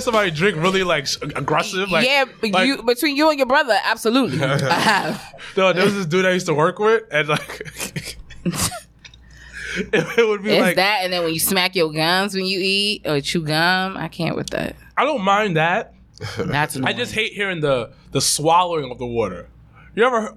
heard somebody drink really like aggressive? Like, yeah, like, you between you and your brother, absolutely. I have. No, there was this dude I used to work with, and like, it, it would be It's like, that, and then when you smack your gums when you eat or chew gum, I can't with that. I don't mind that. That's I just hate hearing the the swallowing of the water. You ever?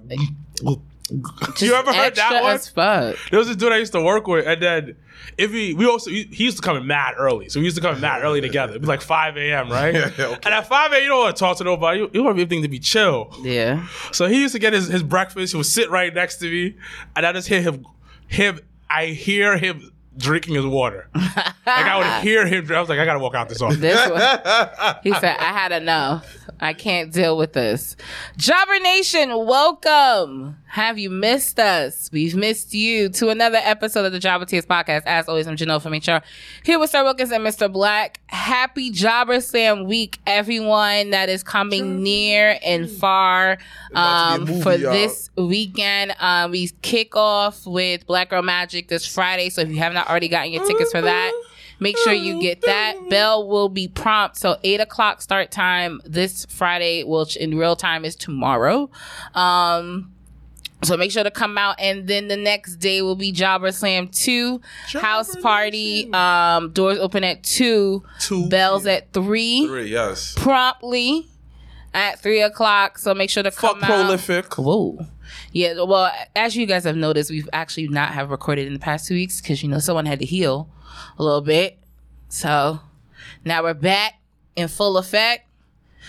You ever heard extra that one? as fuck. There was this dude I used to work with, and then if he, we also, he, he used to come in mad early, so we used to come in mad early together. It'd be like 5 a.m., right? Yeah, okay. And at 5 a.m., you don't want to talk to nobody. You, you want everything to be chill. Yeah. So he used to get his, his breakfast. He would sit right next to me, and I just hear him, him. I hear him drinking his water. like I would hear him. I was like, I gotta walk out this office. This one, he said, I had enough. I can't deal with this. Jobber Nation, welcome. Have you missed us? We've missed you to another episode of the Jobber Tears podcast. As always, I'm Janelle from HR. Here with Sir Wilkins and Mr. Blacc. Happy Jobber Slam week, everyone that is coming near and far um, movie, for y'all. this weekend. Um, we kick off with Black Girl Magic this Friday. So if you have not already gotten your tickets for that, make sure you get that. Bell will be prompt. So eight o'clock start time this Friday, which in real time is tomorrow. Um, so make sure to come out, and then the next day will be Jobber Slam two house party. Um, doors open at two. Two Bells at three. Three, yes. Promptly at three o'clock. So make sure to Fuck come out. prolific. Whoa. Yeah, well, as you guys have noticed, we've actually not have recorded in the past two weeks because you know someone had to heal a little bit. So now we're back in full effect.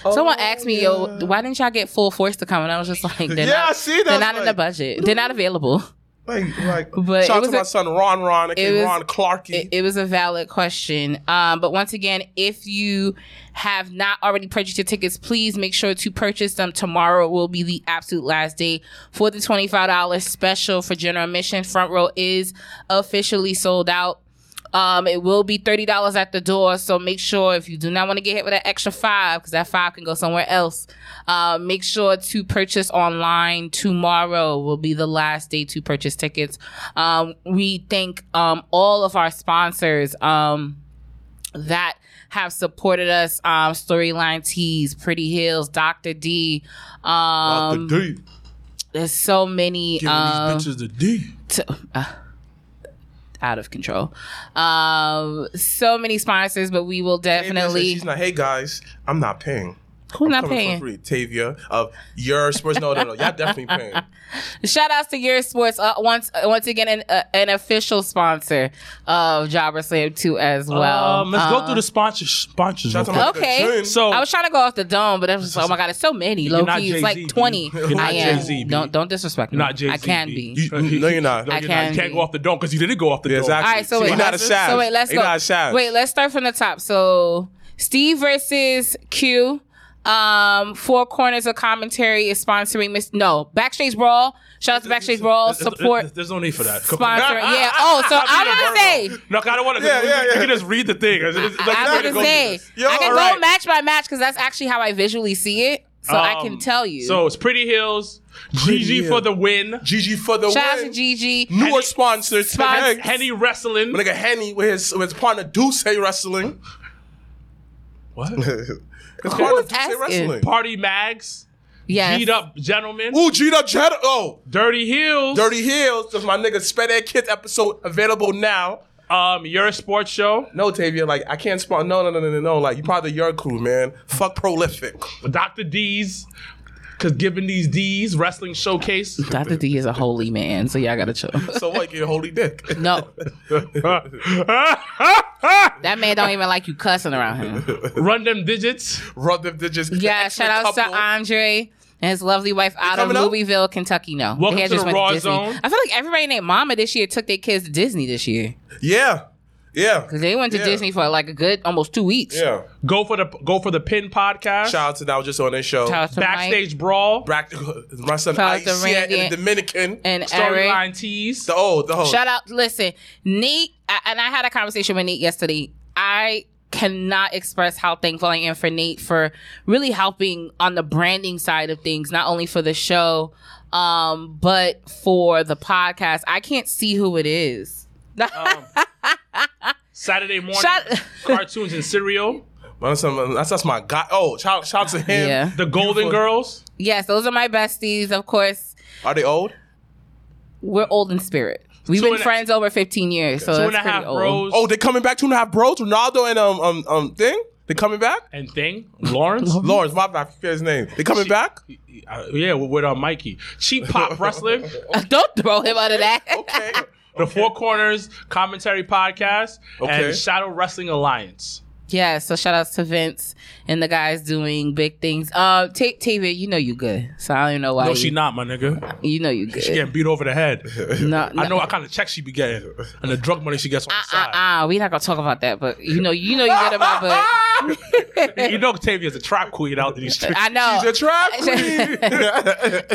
Oh, someone asked me, "Yo, why didn't y'all get full force to come?" And I was just like, "They're Yeah, I not, see that. they're not in the budget. They're not available." Like, like, But shout out to my a- son Ron Ron. It was- Ron Clarky. It, it was a valid question. Um, but once again, if you have not already purchased your tickets, please make sure to purchase them. Tomorrow will be the absolute last day for the $25 special for general admission. Front row is officially sold out. Um, it will be thirty dollars at the door, so make sure if you do not want to get hit with that extra five, because that five can go somewhere else. Uh, make sure to purchase online tomorrow. Will be the last day to purchase tickets. Um, we thank um, all of our sponsors um, that have supported us. Um, Storyline Tees, Pretty Hills, Doctor D. Um, Dr. D. there's so many. Giving Um, these bitches the D. to, uh, out of control. Um, so many sponsors, but we will definitely. She's not. Hey guys, I'm not paying. Who not Coming paying? for free. Tavia of your sports. No, no, no. Y'all definitely paying. Shout outs to Your Sports. Uh, once once again, an, uh, an official sponsor of Jobber Slam 2 as well. um, let's go Uh, through the sponsors. Sponsors. Shout real out quick. to my Okay. So I was trying to go off the dome, but I was just like, oh my god, it's so many. Low not key, it's like twenty. You're not I am. Jay-Z, B. Don't don't disrespect me. You're not Jay Z. I can be. You- no, you're not. I you're can You can't be. go off the dome because you didn't go off the Yeah, dome. exactly. All right, so See, wait, you're not a Shaz. so wait, let's You're go. not a Shaz. Wait, let's start from the top. So Steve versus Q. Um, Four Corners of Commentary is sponsoring Miss. No, Backstage Brawl. Shout out to Backstage Brawl. Support. There's, there's no need for that. Sponsor. Yeah. Oh, so I'm gonna say. No, I don't want to. Yeah, yeah, You can just read the thing. It's- it's- it's like I'm gonna go say. Yo, I can go right. match by match because that's actually how I visually see it. So I can Um, tell you. So it's Pretty Hills, Gigi Hill. for the win, GG for the win. shout out to win. Gigi. Newer sponsors. Spons- Henny Wrestling. My nigga Henny with his, with his partner Deuce Hey Wrestling. What? His partner was Deuce Hey asking? Wrestling. Party Mags, Yes. Beat Up Gentlemen, Ooh, G'd up Jetta. Oh, Dirty Heels, Dirty Heels. That's my nigga Sped Ed Kids episode available now. um, Your Sports Show, No, Tavia, like I can't spawn. No, no, no, no, no, no. Like you part of your crew, man. Fuck prolific. Dr. D's, because giving these D's wrestling showcase. Dr. D is a holy man, so y'all gotta chill. So what? Get your holy dick. No, that man don't even like you cussing around him. Run them digits. Rub them digits. Yeah, Extra shout out to. Andre and his lovely wife out of coming up? Louisville, Kentucky. No, Welcome They had to the went Raw Disney. Zone. I feel like everybody named Mama this year took their kids to Disney this year Yeah, yeah, because they went to Yeah. Disney for like a good almost two weeks. yeah. Go for the go for the pin podcast. Shout out to that was just on their show. Shout out to Mike Backstage brawl. Back my son Shout out to Ice Randy and the Dominican. and Eric. Storyline tees. The old, the whole. Shout out, listen, Neat, I- and I had a conversation with Neat yesterday. I cannot express how thankful I am for Nate for really helping on the branding side of things, not only for the show, um, but for the podcast. I can't see who it is. Saturday morning Shut- cartoons and cereal. But that's, that's, that's my guy. Oh, shout, shout to him. Yeah. The Golden Beautiful. Girls. yes, those are my besties. Of course, Are they old? we're old in spirit. We've Two been and a- friends over 15 years, so Two that's and a pretty half old. bros. Oh, they coming back two and a half bros. Ronaldo and um um um thing. They coming back. and thing. Lawrence. Lawrence, my bad. I forget his name. They coming back. Uh, yeah, with, with uh, Mikey. Cheap Pop Wrestling. Don't throw him under that. Okay. The Four Corners Commentary Podcast. Okay. And Shadow Wrestling Alliance. Yeah, so shout outs to Vince and the guys doing big things. Uh, T- Tavia, you know you good, so I don't even know why. No, you, she not, my nigga. You know you good. She getting beat over the head. no, no. I know what kind of check she be getting and the drug money she gets on the Uh, side. uh, we not gonna talk about that, but you know, you know, you get about, but You know, Tavia's a trap queen out in these streets. I know. She's a trap queen.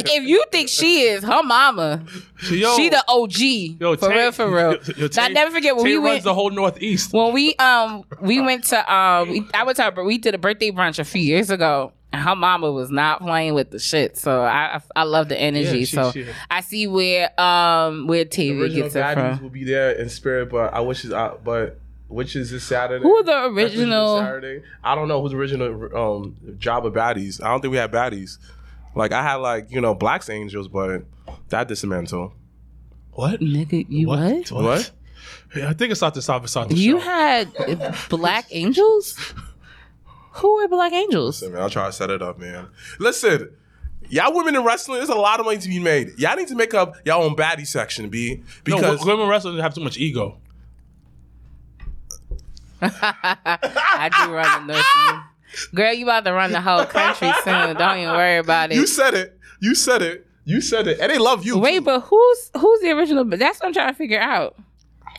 if you think she is her mama, Yo, she the OG yo, for Tay- real, for real. yo, I never forget when Tay we runs went. the whole Northeast. when we um we went to um we, I went to her, we did a birthday brunch a few years ago. And her mama was not playing with the shit, so I I, I love the energy. Yeah, she- so she- I see where um where Tavia Original gets it from. will be there in spirit, but I wish it's out. But which is this Saturday? Who the That's which is this original- Saturday? I don't know who's original um Jobber baddies. I don't think we had baddies. Like I had like you know Black's Angels, but that dismantled. What? Nigga, you what? What? Yeah, I think it's not the South. It's not the You show. had Black Angels? Who were Black Angels? Listen, man, I'll try to set it up, man. Listen, y'all women in wrestling, there's a lot of money to be made. Y'all need to make up y'all own baddie section, B. no, Because women wrestlers have too much ego. I do run the North. You. Girl, you about to run the whole country soon. Don't even worry about it. you said it. You said it. You said it. And they love you. Wait, too. but who's who's the original? But that's what I'm trying to figure out.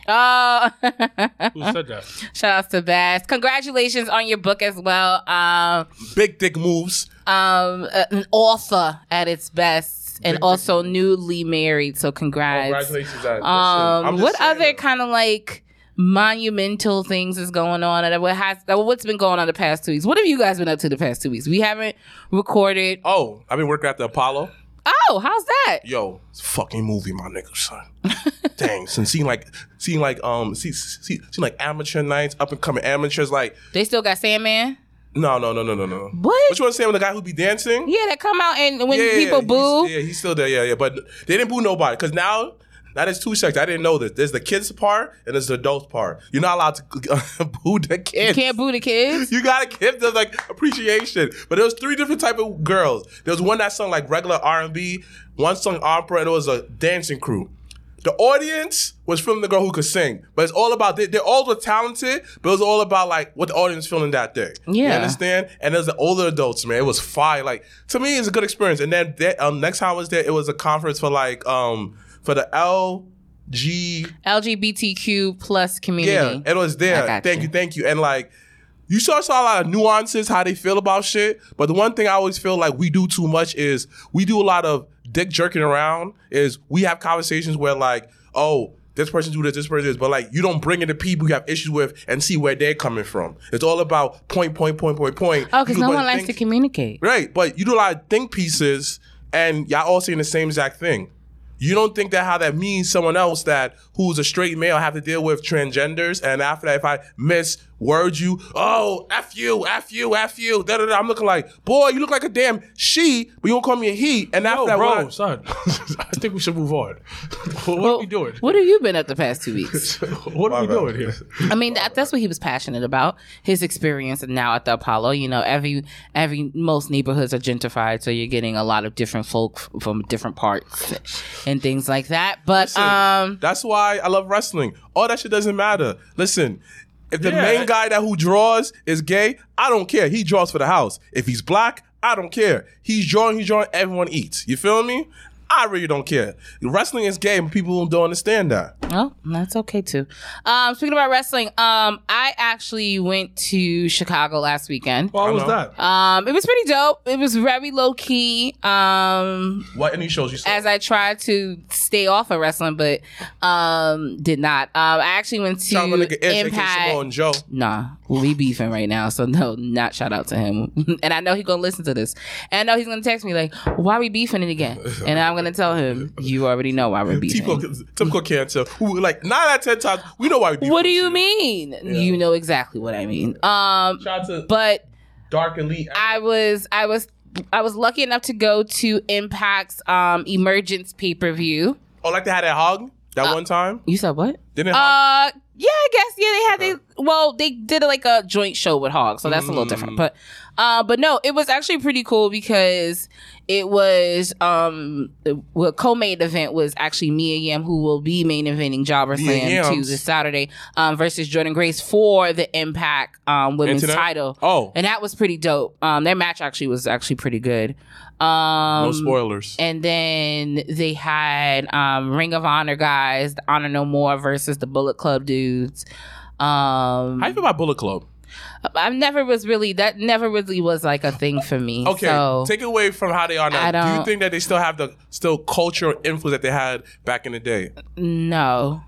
Oh, Who said that? shout out to Bass. Congratulations on your book as well. Um, big dick moves. um, uh, an author at its best, and also newly married. So congrats. Congratulations. Listen, Um, what other kind of like monumental things is going on? And what has what's been going on the past two weeks? What have you guys been up to the past two weeks? We haven't recorded. Oh, I've been working at the Apollo. Oh, how's that? Yo, it's a fucking movie, my nigga, son. Dang, since seeing like, seeing like, um, see, see, seeing like amateur nights, up and coming amateurs, like, They still got Sandman. no, no, no, no, no, no. What? What you want to say when the guy who be dancing? Yeah, that come out and when Yeah, people yeah, boo. He's, yeah, he's still there. Yeah, yeah. But they didn't boo nobody because now now there's two sections. I didn't know this. There's the kids part and there's the adults part. You're not allowed to boo the kids. You can't boo the kids. You gotta give them like appreciation. But there was three different type of girls. There was one that sung like regular R and B, one sung opera, and it was a dancing crew. The audience was feeling the girl who could sing, but it's all about they, they all were talented, but it was all about like what the audience feeling that day. you Yeah. understand? And there's the older adults, man. It was fire. Like to me, it's a good experience. And then that, um, next time I was there, it was a conference for like um for the LG LGBTQ plus community. yeah, it was there. Thank you. you. thank you. And like, you saw, saw a lot of nuances how they feel about shit. But the one thing I always feel like we do too much is we do a lot of dick jerking around. Is we have conversations where like, oh. This person do this, this person this, but like you don't bring in the people you have issues with and see where they're coming from. It's all about point, point, point, point, point. Oh, because no one likes to communicate. Right, but you do a lot of think pieces, and y'all all saying the same exact thing. You don't think that how that means someone else that who's a straight male have to deal with transgenders, and after that, if I misword you, oh f you, f you, f you, da da da. I'm looking like, boy, you look like a damn she, but you don't call me a he. And after Yo, that, bro, when I- son. I think we should move on. what Well, are we doing? What have you been at the past two weeks? what are we My doing bad. here? I mean, that, that's what he was passionate about. His experience and now at the Apollo. You know, every every most neighborhoods are gentrified, so you're getting a lot of different folk from different parts and things like that. But Listen, um, that's why I love wrestling. All that shit doesn't matter. Listen, if the Yeah. main guy that who draws is gay, I don't care. He draws for the house. If he's black, I don't care. He's drawing, he's drawing, everyone eats. You feel me? I really don't care. Wrestling is gay, but people don't understand that. Oh, that's okay too. Um, speaking about wrestling, um, I actually went to Chicago last weekend. Why was that? Um, it was pretty dope. It was very low key. Um, What any shows you saw? as I tried to stay off of wrestling, but um, did not. Um, I actually went to Shout out my nigga Ish, aka Impact. And Joe. Nah, we beefing right now, so no, not shout out to him. and I know he's gonna listen to this, and I know he's gonna text me like, "Why are we beefing it again?" And I'm gonna tell him, "You already know why we're Typical, beefing." typical cancer. Who like nine out of ten times we know why we. beef What do with you mean? You know exactly what I mean. Um, Shout out to but Dark Elite. I was, I was, I was lucky enough to go to Impact's um Emergence pay per view. oh, like they had that hug that one time. You said what? Didn't it hug? Uh, yeah, I guess yeah. They had they well, they did like a joint show with Hog, so that's a little different. But, uh, but no, it was actually pretty cool because it was um, what co-main event was actually Mia Yim, who will be main eventing Jobber Slam Yams. to this Saturday, um, versus Jordynne Grace for the Impact um women's Internet? title. Oh. and that was pretty dope. Um, their match actually was actually pretty good. Um, no spoilers. and then they had um, Ring of Honor guys, the Honor No More versus the Bullet Club dudes. Um, How you feel about Bullet Club? I never was really that never really was like a thing for me. Okay, so take away from how they are now. Do you think that they still have the still cultural influence that they had back in the day? no.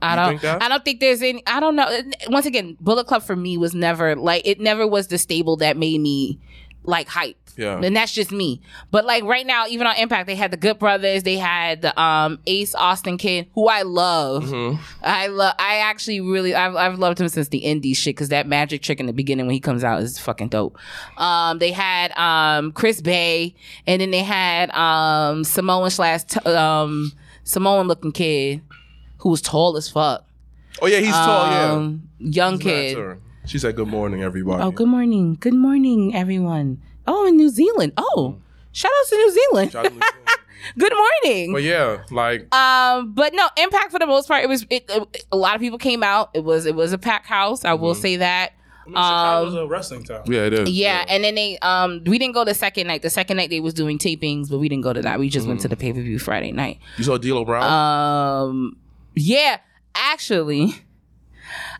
I You don't. think that? I don't think there's any. I don't know. Once again, Bullet Club for me was never like it. Never was the stable that made me like hype. Yeah. and that's just me. But like right now, even on Impact, they had the Good Brothers. They had the um Ace Austin Kid, who I love. Mm-hmm. I love. I actually really. I've, I've loved him since the indie shit because that magic trick in the beginning when he comes out is fucking dope. Um, they had um Chris Bey, and then they had um Samoan slash t- um Samoan looking kid who was tall as fuck. Oh yeah, he's tall. Yeah, Um, young not kid. Her. She said, "Good morning, everybody." Oh, good morning. Good morning, everyone. Oh, in New Zealand. Oh, shout out to New Zealand. Shout out to Louisiana. good morning. but yeah, like Um, but no, Impact for the most part, it was it, it- a lot of people came out. It was it was a packed house. I will say that. Chicago's Um, a wrestling town. yeah, it is. yeah, and then they um we didn't go the second night. The second night they was doing tapings, but we didn't go to that. We just went to the pay per view Friday night. You saw D'Lo Brown. Um, yeah, actually,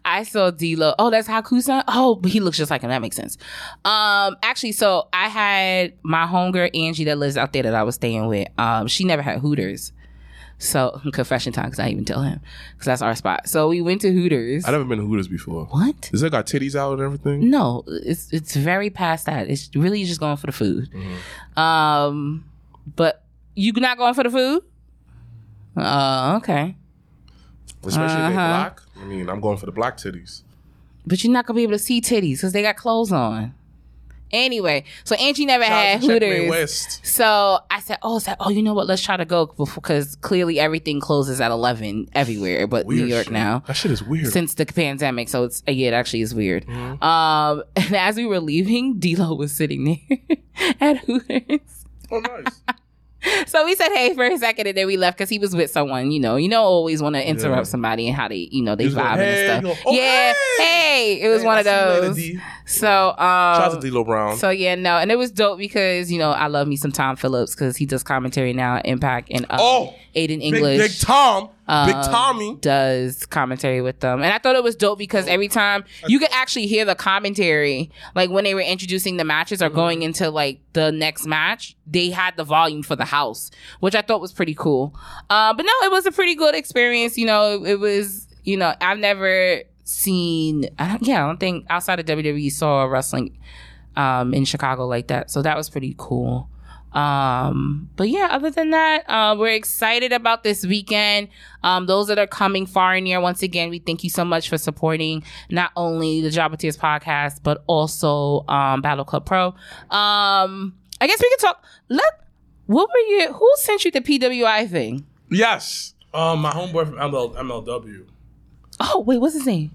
I saw D'Lo. Oh, that's Hakusa. Oh, he looks just like him. That makes sense. Um, actually, so I had my homegirl Angie that lives out there that I was staying with. Um, she never had Hooters. So confession time, because I didn't even tell him, because that's our spot. So we went to Hooters. I never been to Hooters before. what? Does it got titties out and everything? No, it's it's very past that. It's really just going for the food. Um, but you not going for the food? Uh, okay. Especially if they Uh-huh. I mean, I'm going for the black titties. But you're not gonna be able to see titties because they got clothes on. Anyway, so Angie never Shout had Hooters. West. So I said, "Oh, I said, oh, you know what? Let's try to go because clearly everything closes at eleven everywhere, but New York shit. now That shit is weird. since the pandemic. So it's yeah, it actually is weird. Mm-hmm. Um, and as we were leaving, D'Lo was sitting there at Hooters. oh, nice. So we said hey for a second, and then we left because he was with someone. You know, you know, always want to interrupt Yeah. somebody and how they, you know, they vibe like, "Hey," and stuff. go, "Oh, yeah, hey!" hey. it was Hey, one I of see you later, those. So, um, Shout out to D'Lo Brown. so yeah, no, and it was dope because you know I love me some Tom Phillips because he does commentary now at Impact and um, Oh, Aiden English Big Tom. Big um, Tommy. does commentary with them, and I thought it was dope because every time you could actually hear the commentary, like when they were introducing the matches or going into like the next match, they had the volume for the house, which I thought was pretty cool. Uh, but no, it was a pretty good experience. You know, it was. You know, I've never seen. I don't, yeah, I don't think outside of WWE saw wrestling um, in Chicago like that. So that was pretty cool. Um, but yeah, other than that, uh, we're excited about this weekend. Um, those that are coming far and near, once again, we thank you so much for supporting not only the Jobber Tears podcast, but also um, Battle Club Pro. Um, I guess we could talk. Look, what were you? Who sent you the PWI thing? Yes. Um, my homeboy from ML, MLW, Oh wait, what's his name?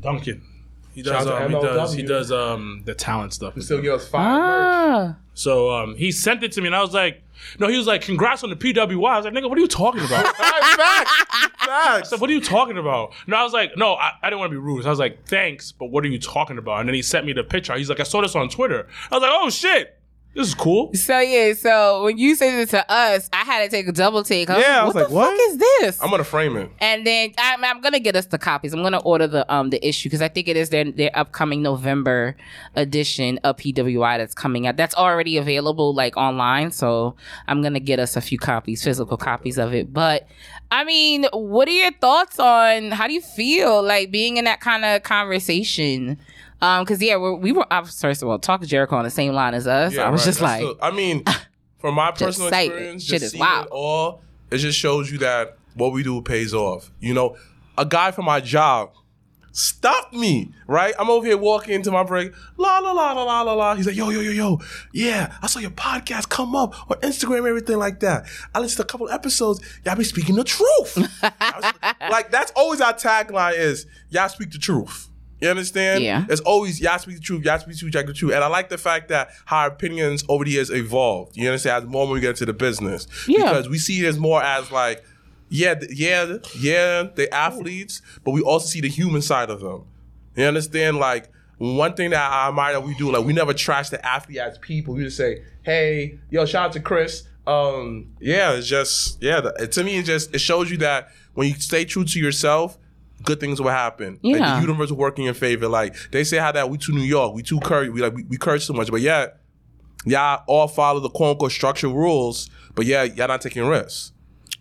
Duncan. He Shout does. out to Um, he does. He MLW. does. Um, the talent stuff. You still give us five merch. Ah, So um, he sent it to me, and I was like, "No." He was like, "Congrats on the PWI." I was like, "Nigga, what are you talking about?" Facts. Facts. So what are you talking about? No, I was like, no, I, I didn't want to be rude. So I was like, thanks, but what are you talking about? And then he sent me the picture. He's like, I saw this on Twitter. I was like, oh shit. This is cool. So yeah, so when you said it to us, I had to take a double take. I was Yeah, I was what like, the what? fuck is this? I'm gonna frame it. and then I'm, I'm gonna get us the copies. I'm gonna order the um the issue because I think it is their their upcoming November edition of PWI that's coming out. That's already available like online. So I'm gonna get us a few copies, physical copies of it. But I mean, what are your thoughts on how do you feel like being in that kind of conversation? Um, because yeah, we're, we were I first of all talking to Jericho on the same line as us. I was right. just That's like, the- I mean, from my personal experience, shit just is seeing wild. it all, it just shows you that what we do pays off. You know, a guy from my job stopped me, right? I'm over here walking into my break, la la la la la la la. He's like, yo, yo, yo, yo, yeah, I saw your podcast come up on Instagram, everything like that. I listened to a couple episodes. Y'all be speaking the truth. Was- like that's always our tagline is y'all speak the truth. You understand? Yeah. It's always y'all speak the truth, y'all speak the truth, y'all speak the truth. And I like the fact that our opinions over the years evolved. You understand? As more when we get into the business. Yeah. Because we see it as more as like, yeah, yeah, yeah, they athletes, but we also see the human side of them. You understand? Like one thing that I admire that we do, like we never trash the athlete as people. We just say, hey, yo, shout out to Chris. Um, yeah, it's just yeah. The, to me, it just it shows you that when you stay true to yourself, good things will happen. Like, Yeah. the universe will work in your favor. Like they say how that we too New York, we too curry, we like we, we curse too much, but yeah, y'all all follow the quote unquote structured rules, but yeah, y'all not taking risks.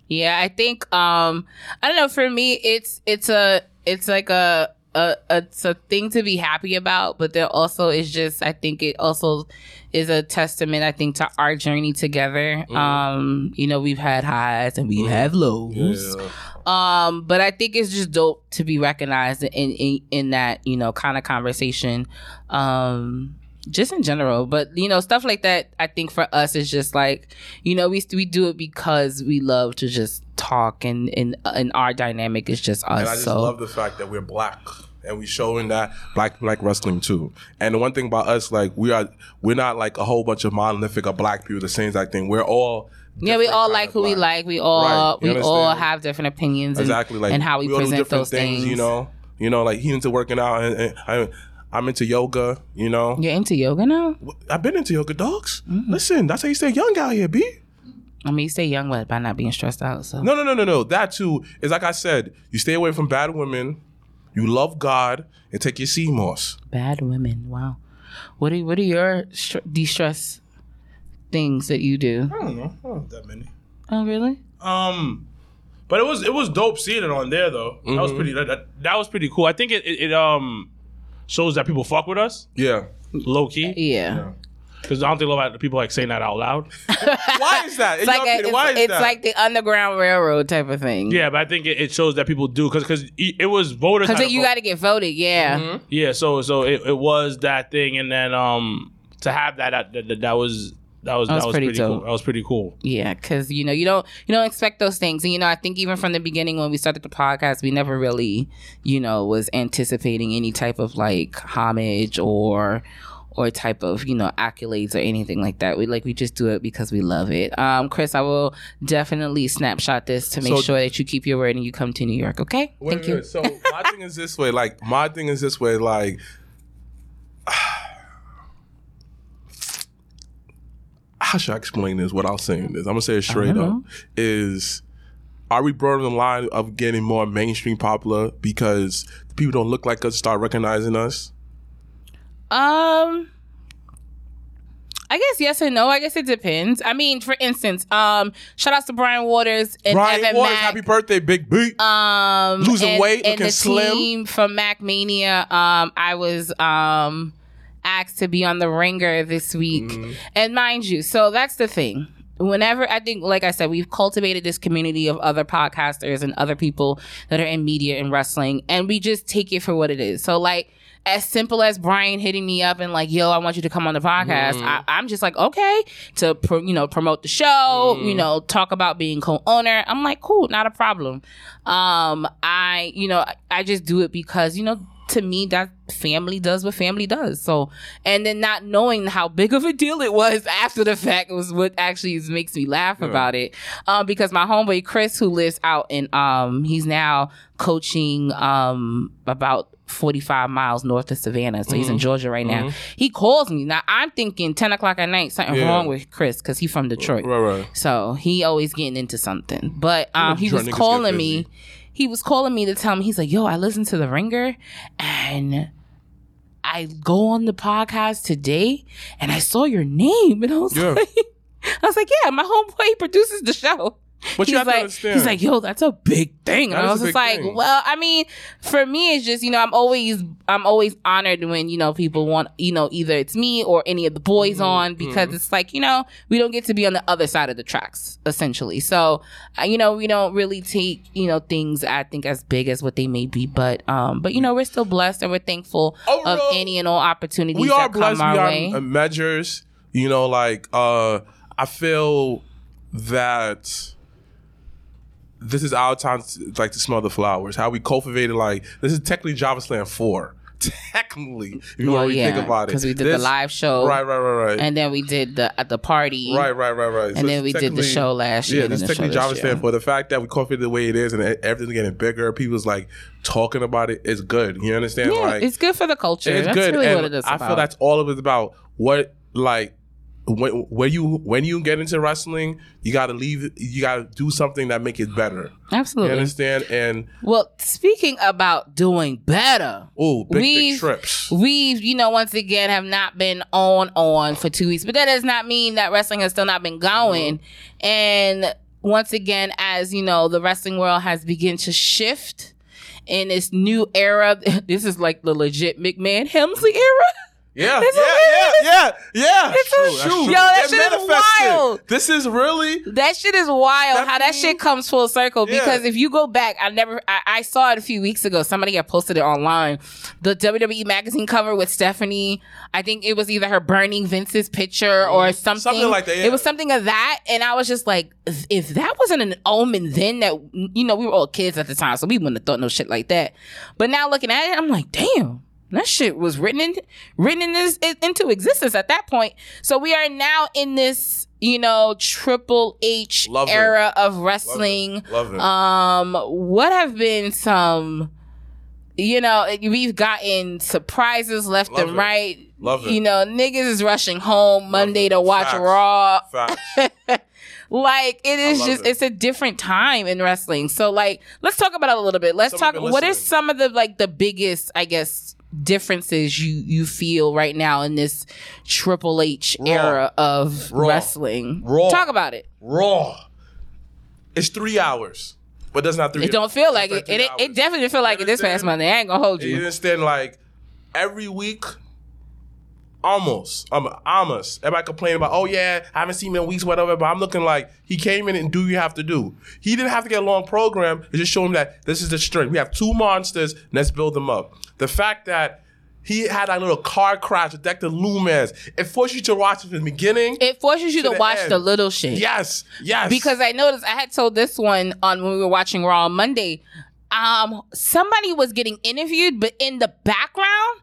Yeah, I think um I don't know, for me it's it's a it's like a a, a it's a thing to be happy about, but there also is just I think it also is a testament I think to our journey together. Um you know, we've had highs and we have lows. Um but I think it's just dope to be recognized in in, in that, you know, kind of conversation. Um just in general, but you know, stuff like that. I think for us is just like, you know, we we do it because we love to just talk, and and and our dynamic is just us. And I just so love the fact that we're black and we showing that black black wrestling too. And the one thing about us, like we are, we're not like a whole bunch of monolithic of black people. The same exact thing. We're all yeah, we all like who we like. We all Right, we all have different opinions and, exactly like and how we, do present different those things. You know, you know, like he into working out, and, and I, I'm into yoga. You know, you're into yoga now. I've been into yoga, dogs. Mm-hmm. Listen, that's how you stay young out here, b. I mean, you stay young but by not being stressed out. So No, no, no, no, no. That too is like I said. You stay away from bad women. You love God and take your sea moss. bad women. Wow. What are what are your str- de-stress things that you do? I don't know. I don't have that many. Oh, really? Um, but it was it was dope seeing it on there though. That was pretty. That, that, that was pretty cool. I think it, it, it um shows that people fuck with us Yeah. low key Yeah. Because I don't think a lot of people like saying that out loud. Why is that? It's like a, it's, Why is it's that? like the Underground Railroad type of thing. yeah, but I think it, it shows that people do because because it was voters. Because you got to get voted. Yeah. Mm-hmm. Yeah, so so it, it was that thing, and then um to have that that, that, that was that was that was, pretty, cool. That was pretty cool. Yeah, because you know you don't you don't expect those things, and you know I think even from the beginning when we started the podcast, we never really you know was anticipating any type of like homage or or type of you know accolades or anything like that. We like we just do it because we love it. Um, Chris, I will definitely snapshot this to make So- sure that you keep your word and you come to New York. Okay, Wait, thank wait, you. wait. So my thing is this way. Like my thing is this way. Like how should I explain this without saying this? I'm gonna say it straight up. Is are we broadening the line of getting more mainstream popular because the people don't look like us start recognizing us? Um, I guess yes and no. I guess it depends. I mean, for instance, um, shout out to Brian Waters and Brian Evan Waters, Mack. happy birthday, Big B. um, Losing and, weight, and looking the slim. team from Mac Mania. Um, I was um asked to be on the ringer this week, Mm-hmm. and mind you, so that's the thing. Whenever I think, like I said, we've cultivated this community of other podcasters and other people that are in media and wrestling, and we just take it for what it is. So, like, as simple as Brian hitting me up and like, "Yo, I want you to come on the podcast," I, I'm just like, "Okay," to pro, you know promote the show, you know, talk about being co-owner. I'm like, "Cool, not a problem." Um, I, you know, I, just do it because you know, to me, that family does what family does. So, and then not knowing how big of a deal it was after the fact was what actually makes me laugh about it. Um, because my homeboy Chris, who lives out in, um, he's now coaching, um, about 45 miles north of Savannah. So Mm-hmm. he's in Georgia right now. He calls me. Now I'm thinking 10 o'clock at night, something Yeah. wrong with Chris because he's from Detroit. Right, right. So he always getting into something. But um, he was calling me. He was calling me to tell me, he's like, yo, I listened to The Ringer and I go on the podcast today and I saw your name. And I was Yeah. like, I was like, yeah, my homeboy produces the show. But you have to like, understand. he's like, yo, that's a big thing. And I was just like, thing. well, I mean, for me, it's just, you know, I'm always, I'm always honored when, you know, people want, you know, either it's me or any of the boys Mm-hmm. on because it's like, you know, we don't get to be on the other side of the tracks, essentially. So, uh, you know, we don't really take, you know, things, I think, as big as what they may be. But, um, but, you know, we're still blessed and we're thankful of any and all opportunities we are that blessed. come We our are way. measures. You know, like uh I feel that this is our time to, like to smell the flowers. How we cultivated like this is technically Jobber Slam four. Technically, if you well, want to yeah, think about it, because we did This- the live show. Right, right, right, right. And then we did the at the party. Right, right, right, right. And then we did the show last year Yeah, this is technically Jobber Slam for the fact that we cultivated the way it is and everything's getting bigger. People's like talking about it. It's good. You understand? Yeah, like it's good for the culture. it's That's good. really and what it is I about. feel that's all of it about. What like when when you when you get into wrestling, you got to leave. You got to do something that make it better. You Absolutely. understand? And Well, speaking about doing better, oh, big, big trips. we've you know once again have not been on on for two weeks, but that does not mean that wrestling has still not been going. Mm-hmm. And once again, as you know, the wrestling world has begun to shift in this new era. This is like the legit McMahon Hemsley era. Yeah, yeah, yeah, yeah, yeah. It's a- True, Yo, that shit is wild. This is really That shit is wild how that shit comes full circle because if you go back, I never, I, I saw it a few weeks ago. Somebody had posted it online. The WWE magazine cover with Stephanie. I think it was either her burning Vince's picture or something. Mm-hmm. Something like that. It was something of that. And I was just like, if that wasn't an omen then that, you know, we were all kids at the time, so we wouldn't have thought no shit like that. But now looking at it, I'm like, damn. That shit was written in, written in this, in- into existence at that point. So we are now in this, you know, Triple H Love it. era of wrestling. Love it. Um, what have been some, you know, we've gotten surprises left Love and it. right. Love it. You know, niggas is rushing home Monday to watch Facts. Raw. Facts. Like it is just it. it's a different time in wrestling. So like let's talk about it a little bit. Let's Someone talk what is some of the like the biggest, I guess, differences you you feel right now in this Triple H Raw. era of Raw. wrestling. Raw. Talk about it. Raw. It's three hours, but that's not three. It don't feel like it. It, it, it definitely feel like it this past? Monday. I ain't gonna hold You you. understand? Like every week, almost. Um, almost. Everybody complaining about, oh yeah, I haven't seen him in weeks, whatever. But I'm looking like he came in and do you have to do. He didn't have to get a long program. It just showed him that this is the strength. We have two monsters. Let's build them up. The fact that he had a little car crash with Dexter Lumis, it forced you to watch it from the beginning. It forces you To to, watch end. the little shit. yes, yes. because I noticed I had told this one on when we were watching Raw on Monday. Um, somebody was getting interviewed, but in the background,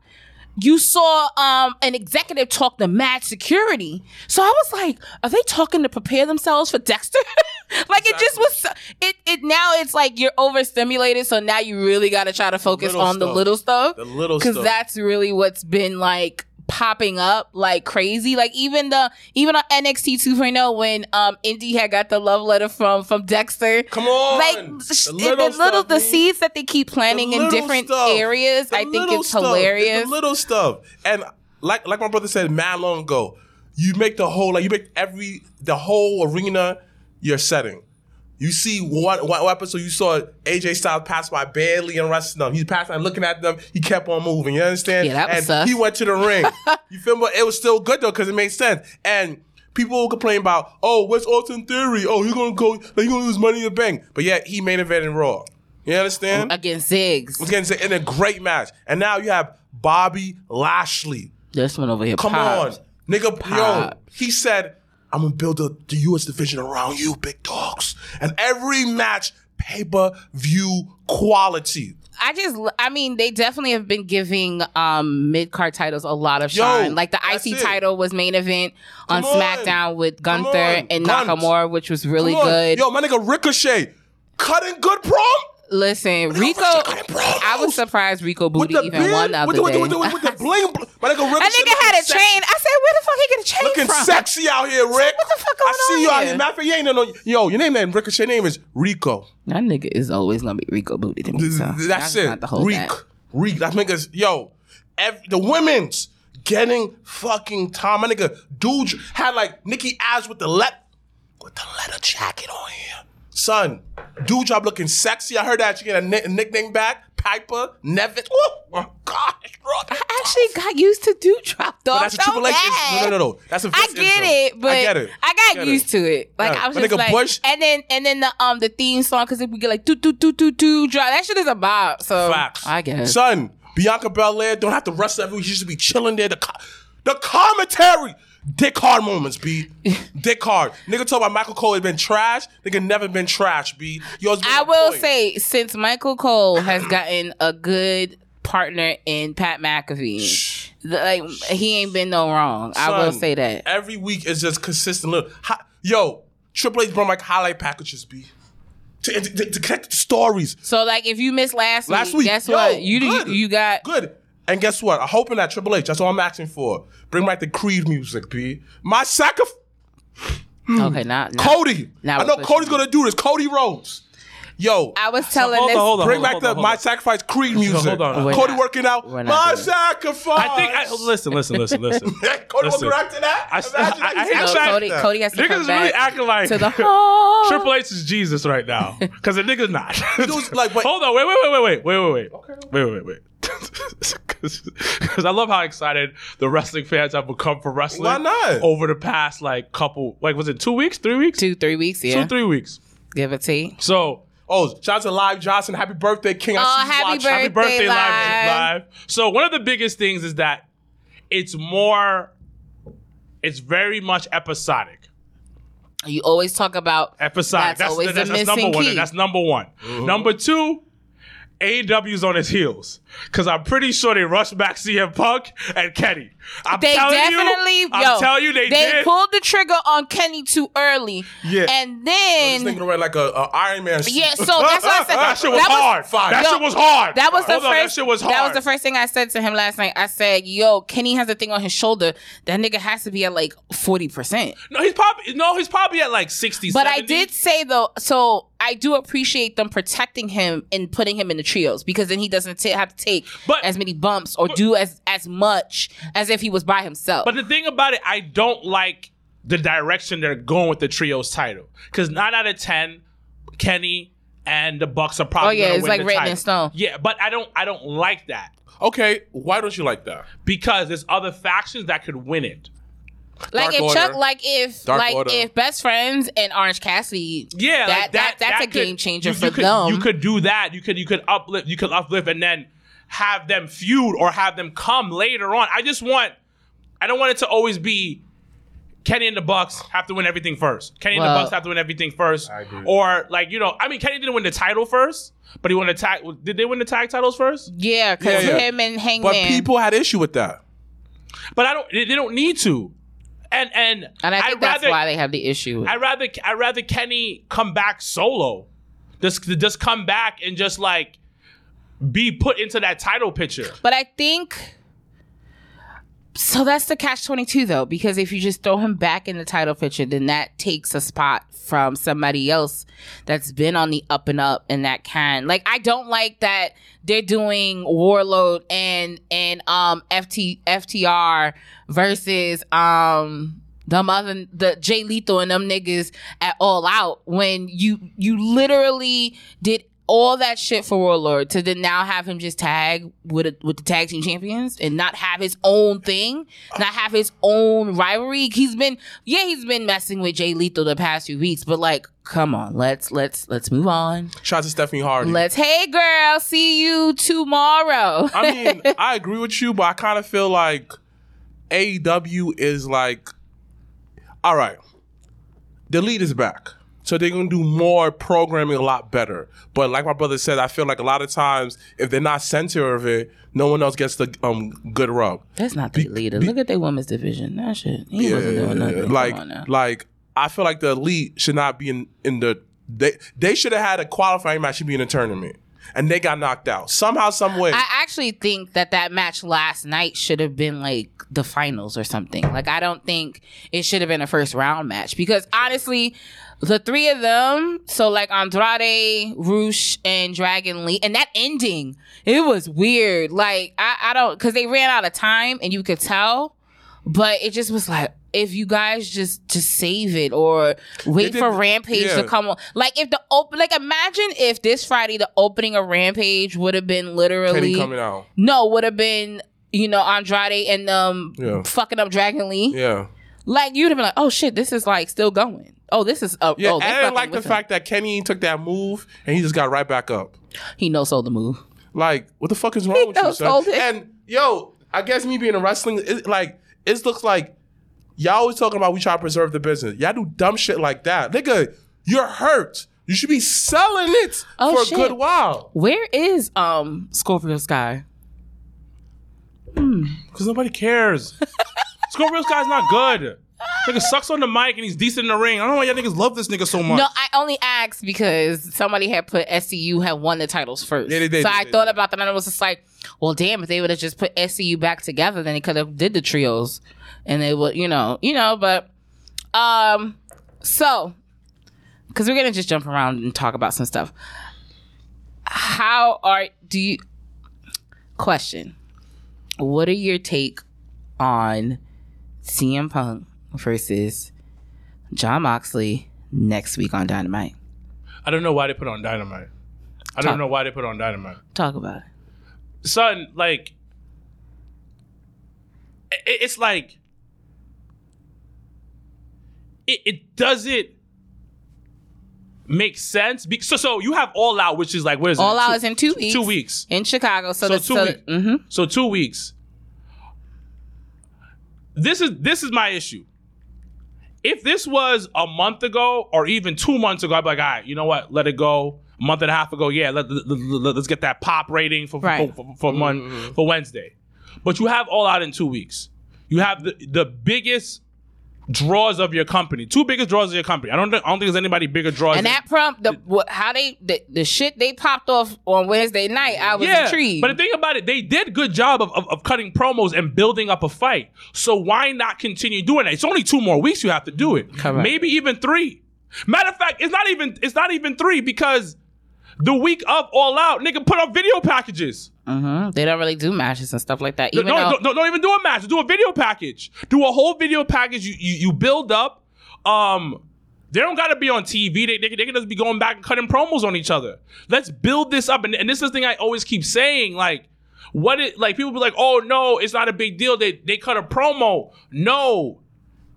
you saw um an executive talk to Mad Security. So I was like, are they talking to prepare themselves for Dexter? like it just was. It it now it's like you're overstimulated, so now you really got to try to focus little on the little stuff. The little because stuff. that's really what's been like popping up like crazy. Like even the even on NXT 2.0 when um Indi had got the love letter from from Dexter. Come on. Like The sh- the little little, stuff, the seeds that they keep planting in different stuff. areas, The I think little it's stuff. hilarious. The little stuff. And like like my brother said mad long ago, you make the whole like you make every the whole arena your setting. You see what one episode you saw AJ Styles pass by barely and wrestling them. He's passing and looking at them. He kept on moving. You understand? Yeah, that was and sus. he went to the ring. you feel me? It was still good though because it made sense. And people will complain about, oh, what's Austin Theory? Oh, you're gonna go, you're gonna lose money in the bank. But yeah, he main event in Raw. You understand? against Ziggs. getting in a great match. And now you have Bobby Lashley. This one over here. Come popped. on. Nigga, yo, he said, I'm gonna build a, the US division around you, big dogs. And every match, pay-per-view quality. I just, I mean, they definitely have been giving um mid card titles a lot of Yo, shine. like the IC it. title was main event on on. SmackDown with Gunther and Gunt. Nakamura, which was really good. Yo, my nigga Ricochet, cutting good prom. Listen, Rico. I was surprised Rico Booty even won the other with the, with day. the, with the, with the bling. My nigga That nigga had a looking chain. I said, where the fuck he get a chain Looking from? sexy out here, Rick. What the fuck going on? I see on you out here? Matter of fact, you ain't no. Yo, your name ain't Ricochet. Your name is Rico. That nigga is always gonna be Rico Booty to me. So That's not it. the whole Reek. that. Reek. That nigga's yo. Ev- the women's getting fucking time. My nigga dude had like Nikki Ash with the let with the leather jacket on here. Son, dude job looking sexy. I heard that you get a, ni- nickname back. Piper, Niven. Oh my gosh, bro. I actually got used to do drop though. But that's a so Triple H. bad. No, no, no, no. That's a I get intro. it, but I get it. I got Get it. used to it. Like Yeah. I was My just like, Bush- and then and then the um the theme song because if we get like do do do do do drop that shit is a bop. So Facts. I guess. Son, Bianca Belair don't have to wrestle every week. She used to be chilling there. The, co- the commentary. Dick hard moments, B. Dick hard. Nigga told about Michael Cole has been trash. Nigga never been trash, B. Yours I will point. say since Michael Cole has gotten a good partner in Pat McAfee, the- like he ain't been no wrong. I will say that. Every week is just consistent. Little, hi, yo, Triple H brought like highlight packages, B. To, to, to connect the stories. So like if you missed last, Last week, week, guess yo, what? You, you you got Good. And guess what? I'm hoping that Triple H, that's all I'm asking for. Bring back the Creed music, B. My sacrifice. Hmm. okay. Not, not Cody. Now I we're know Cody's gonna do this. Cody Rhodes. Yo, I was telling hold this. hold on. bring back the My. Sacrifice Creed music. hold on. We're Cody not- working out. My sacrifice. I think. I, listen, listen, listen, listen. Cody Listen. will correct to that. I- Imagine I- I that. hate No, Actually, Cody, Cody has to Niggas come is really acting like to the oh. Triple H is Jesus right now because the nigga's not. Dude's like, wait. Hold on, wait, wait, wait, wait, wait, wait, wait, wait, wait, wait, wait, wait. Because I love how excited the wrestling fans have become for wrestling. Why not? Over the past like couple, like was it two weeks, three weeks, two three weeks. Yeah, two, three weeks. give it to. You. So Oh, shout out to Live Johnson. Happy birthday, King. I Oh, see you happy watching. happy Birthday birthday live, live. live. So one of the biggest things is that it's more, it's very much episodic. You always talk about episodic. That's That's, always that's, the that's number missing one. key. That's number one. Mm-hmm. Number two, AEW's on his heels because I'm pretty sure they rushed back CM Punk and Kenny. I'm They telling definitely, you, I'm yo, telling you, they, did. pulled the trigger on Kenny too early. Yeah. and This then nigga wear like a, a Iron Man. suit. yeah, so that's what I said. that shit was That hard. fire. That Yo, shit was hard. That was the Hold first. on, that shit was hard. That was the first thing I said to him last night. I said, "Yo, Kenny has a thing on his shoulder. That nigga has to be at like forty percent." No, he's probably no, he's probably at like 60. But I did say though, so I do appreciate them protecting him and putting him in the trios because then he doesn't ta- have to take But- as many bumps or do as as much as if he was by himself. But the thing about it, I don't like the direction they're going with the trios title because nine out of ten, Kenny and the Bucks are probably. Oh, yeah, it's win like the written in stone. Yeah, but I don't. I don't like that Okay, why don't you like that? because there's other factions that could win it. Like Dark if Order. Chuck, like if Dark like Order. if Best Friends and Orange Cassidy, Yeah, that, like that, that's a could- game changer you- for you could, them. You could do that. You could you could uplift. You could uplift and then have them feud or have them come later on. I just want. I don't want it to always be Kenny and the Bucks have to win everything first. Kenny and the Bucks have to win everything first. I agree. Or like you know, I mean, Kenny didn't win the title first, but he won the tag. Did they win the tag titles first? yeah, because Yeah, yeah. him and Hangman. But people had issue with that. But I don't. They, they don't need to. And and and I think I'd that's rather, why they have the issue. I rather I rather Kenny come back solo, just just come back and just like be put into that title picture. But I think so that's the catch 22 though because if you just throw him back in the title picture then that takes a spot from somebody else that's been on the up and up and that can like I don't like that they're doing Wardlow and and um FT FTR versus um them other the Jay Lethal and them niggas at all out when you you literally did all that shit for Wardlow to then now have him just tag with a, with the tag team champions and not have his own thing, not have his own rivalry. He's been yeah, he's been messing with Jay Lethal the past few weeks, but like, come on, let's let's let's move on. Shout out to Stephanie Hardy. Let's hey girl, see you tomorrow. I mean, I agree with you, but I kind of feel like AEW is like, all right, the lead is back. So they're gonna do more programming a lot better. But like my brother said, I feel like a lot of times if they're not center of it, no one else gets the um good rub. That's not the leader. Look at their women's division. That shit. He wasn't doing nothing. Like, Come on now. like I feel like the elite should not be in in the. They they should have had a qualifying match should be in the tournament. And they got knocked out somehow, some way. I actually think that that match last night should have been like the finals or something. Like I don't think it should have been a first round match because honestly, the three of them, so like Andrade, Rush, and Dragon Lee, and that ending, it was weird. Like I, I don't because they ran out of time and you could tell, but it just was like if you guys just just save it or wait did- for Rampage yeah. to come on. Like if the open, like imagine if this Friday the opening of Rampage would have been literally Kenny coming out. no, would have been you know Andrade and um Yeah. fucking up Dragon Lee. Yeah. Like you'd have been like, oh shit, this is like still going. Oh, this is uh, Yeah, oh, and I didn't like the him. fact that Kenny took that move and he just got right back up. he no sold the move. Like, what the fuck is wrong with you, son? it. And yo, I guess me being a wrestling, it, like, it looks like y'all always talking about we try to preserve the business. Y'all do dumb shit like that, nigga. You're hurt. You should be selling it Oh, for a good while. Where is um Scorpio Sky? Because nobody cares. Scorpio Sky's not good. Nigga sucks on the mic and he's decent in the ring. I don't know why y'all niggas love this nigga so much. No, I only asked because somebody had put SCU had won the titles first. Yeah, they did, So they I did. thought about that and I was just like, well, damn, if they would have just put SCU back together, then they could have did the trios, and they would, you know, you know. But um, so because we're gonna just jump around and talk about some stuff. How are do you? Question: What are your take on CM Punk versus Jon Moxley next week on Dynamite? I don't know why they put on Dynamite. I Talk. don't know why they put on Dynamite. Talk about it. Son, like, i- it's like, it, it doesn't make sense. Be- so, so you have All Out, which is like, what is it? All Two- out is in two weeks. Two weeks. in Chicago. So, So two so weeks. hmm So two weeks. This is this is my issue. If this was a month ago or even two months ago, I'd be like, all right, you know what? Let it go. A month and a half ago, yeah, let, let, us get that pop rating for Right. for, for, for, mon- mm-hmm. for Wednesday. But you have all out in two weeks. You have the, the biggest draws of your company, two biggest draws of your company. I don't think, I don't think there's anybody bigger draws. And than- that prompt, the what, how they the, the shit they popped off on Wednesday night, I was intrigued. But the thing about it, they did good job of, of, of cutting promos and building up a fight. So why not continue doing it? It's only two more weeks you have to do it. Correct. Maybe even three. Matter of fact, it's not even it's not even three because the week of All Out, nigga, put up video packages. Mhm. they don't really do matches and stuff like that. Even though, don't, don't- don't even do a match. Do a video package. Do a whole video package. You you, you build up. Um, they don't got to be on TV. They, they, they can just be going back and cutting promos on each other. Let's build this up. And, and this is the thing I always keep saying. Like, what it like? People be like, "Oh no, it's not a big deal." They they cut a promo. No,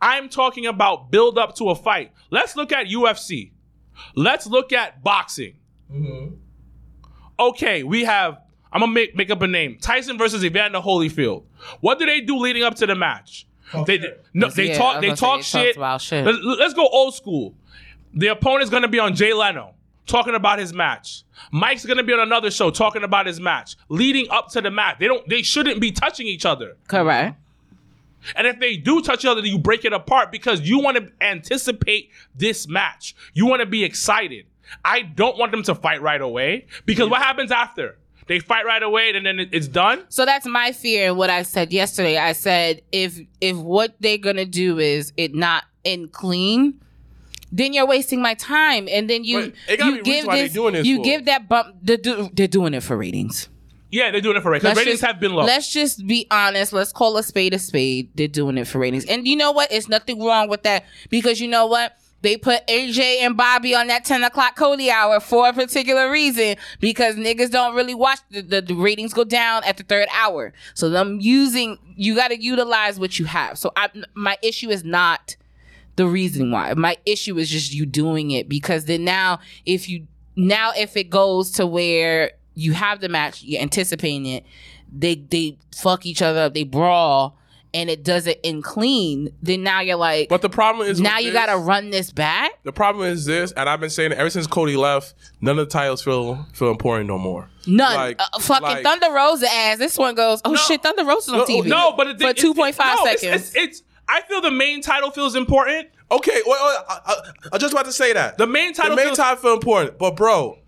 I'm talking about build up to a fight. Let's look at UFC. Let's look at boxing. Mm-hmm. Okay, we have. I'm gonna make make up a name. Tyson versus Evander Holyfield. What do they do leading up to the match? They no, they Yeah, talk. They talk shit. shit. Let's, let's go old school. The opponent's gonna be on Jay Leno talking about his match. Mike's gonna be on another show talking about his match. Leading up to the match, they don't. They shouldn't be touching each other. correct. And if they do touch each other, you break it apart because you want to anticipate this match. You want to be excited. I don't want them to fight right away because what happens after? They fight right away and then it's done. So that's my fear. And what I said yesterday, I said if if what they're gonna do is it not in clean, then you're wasting my time. And then you But it gotta you give reason why they this doing this you for. give that bump. They're, do, they're doing it for ratings. Yeah, they're doing it for ratings. Let's Ratings just- have been low. Let's just be honest. Let's call a spade a spade. They're doing it for ratings. And you know what? It's nothing wrong with that because you know what? They put AJ and Bobby on that 10 o'clock Cody hour for a particular reason because niggas don't really watch the, the, the ratings go down at the third hour. So them using, you got to utilize what you have. So I, my issue is not the reason why. My issue is just you doing it because then now if you now if it goes to where you have the match, you're anticipating it, they they fuck each other up, they brawl, and it doesn't end clean, then now you're like But the problem is now you gotta run this back? The problem is this, and I've been saying it ever since Cody left. None of the titles feel feel important no more. None. Like- uh, fucking like- Thunder Rosa ass. This one goes, oh No. shit, Thunder Rosa's on No, TV. no, but it, for two point five no, it's- seconds. It's, it's, I feel the main title feels important. Okay, well, well, I, I, I just about to say that The main title the main feels- title feel important, but bro,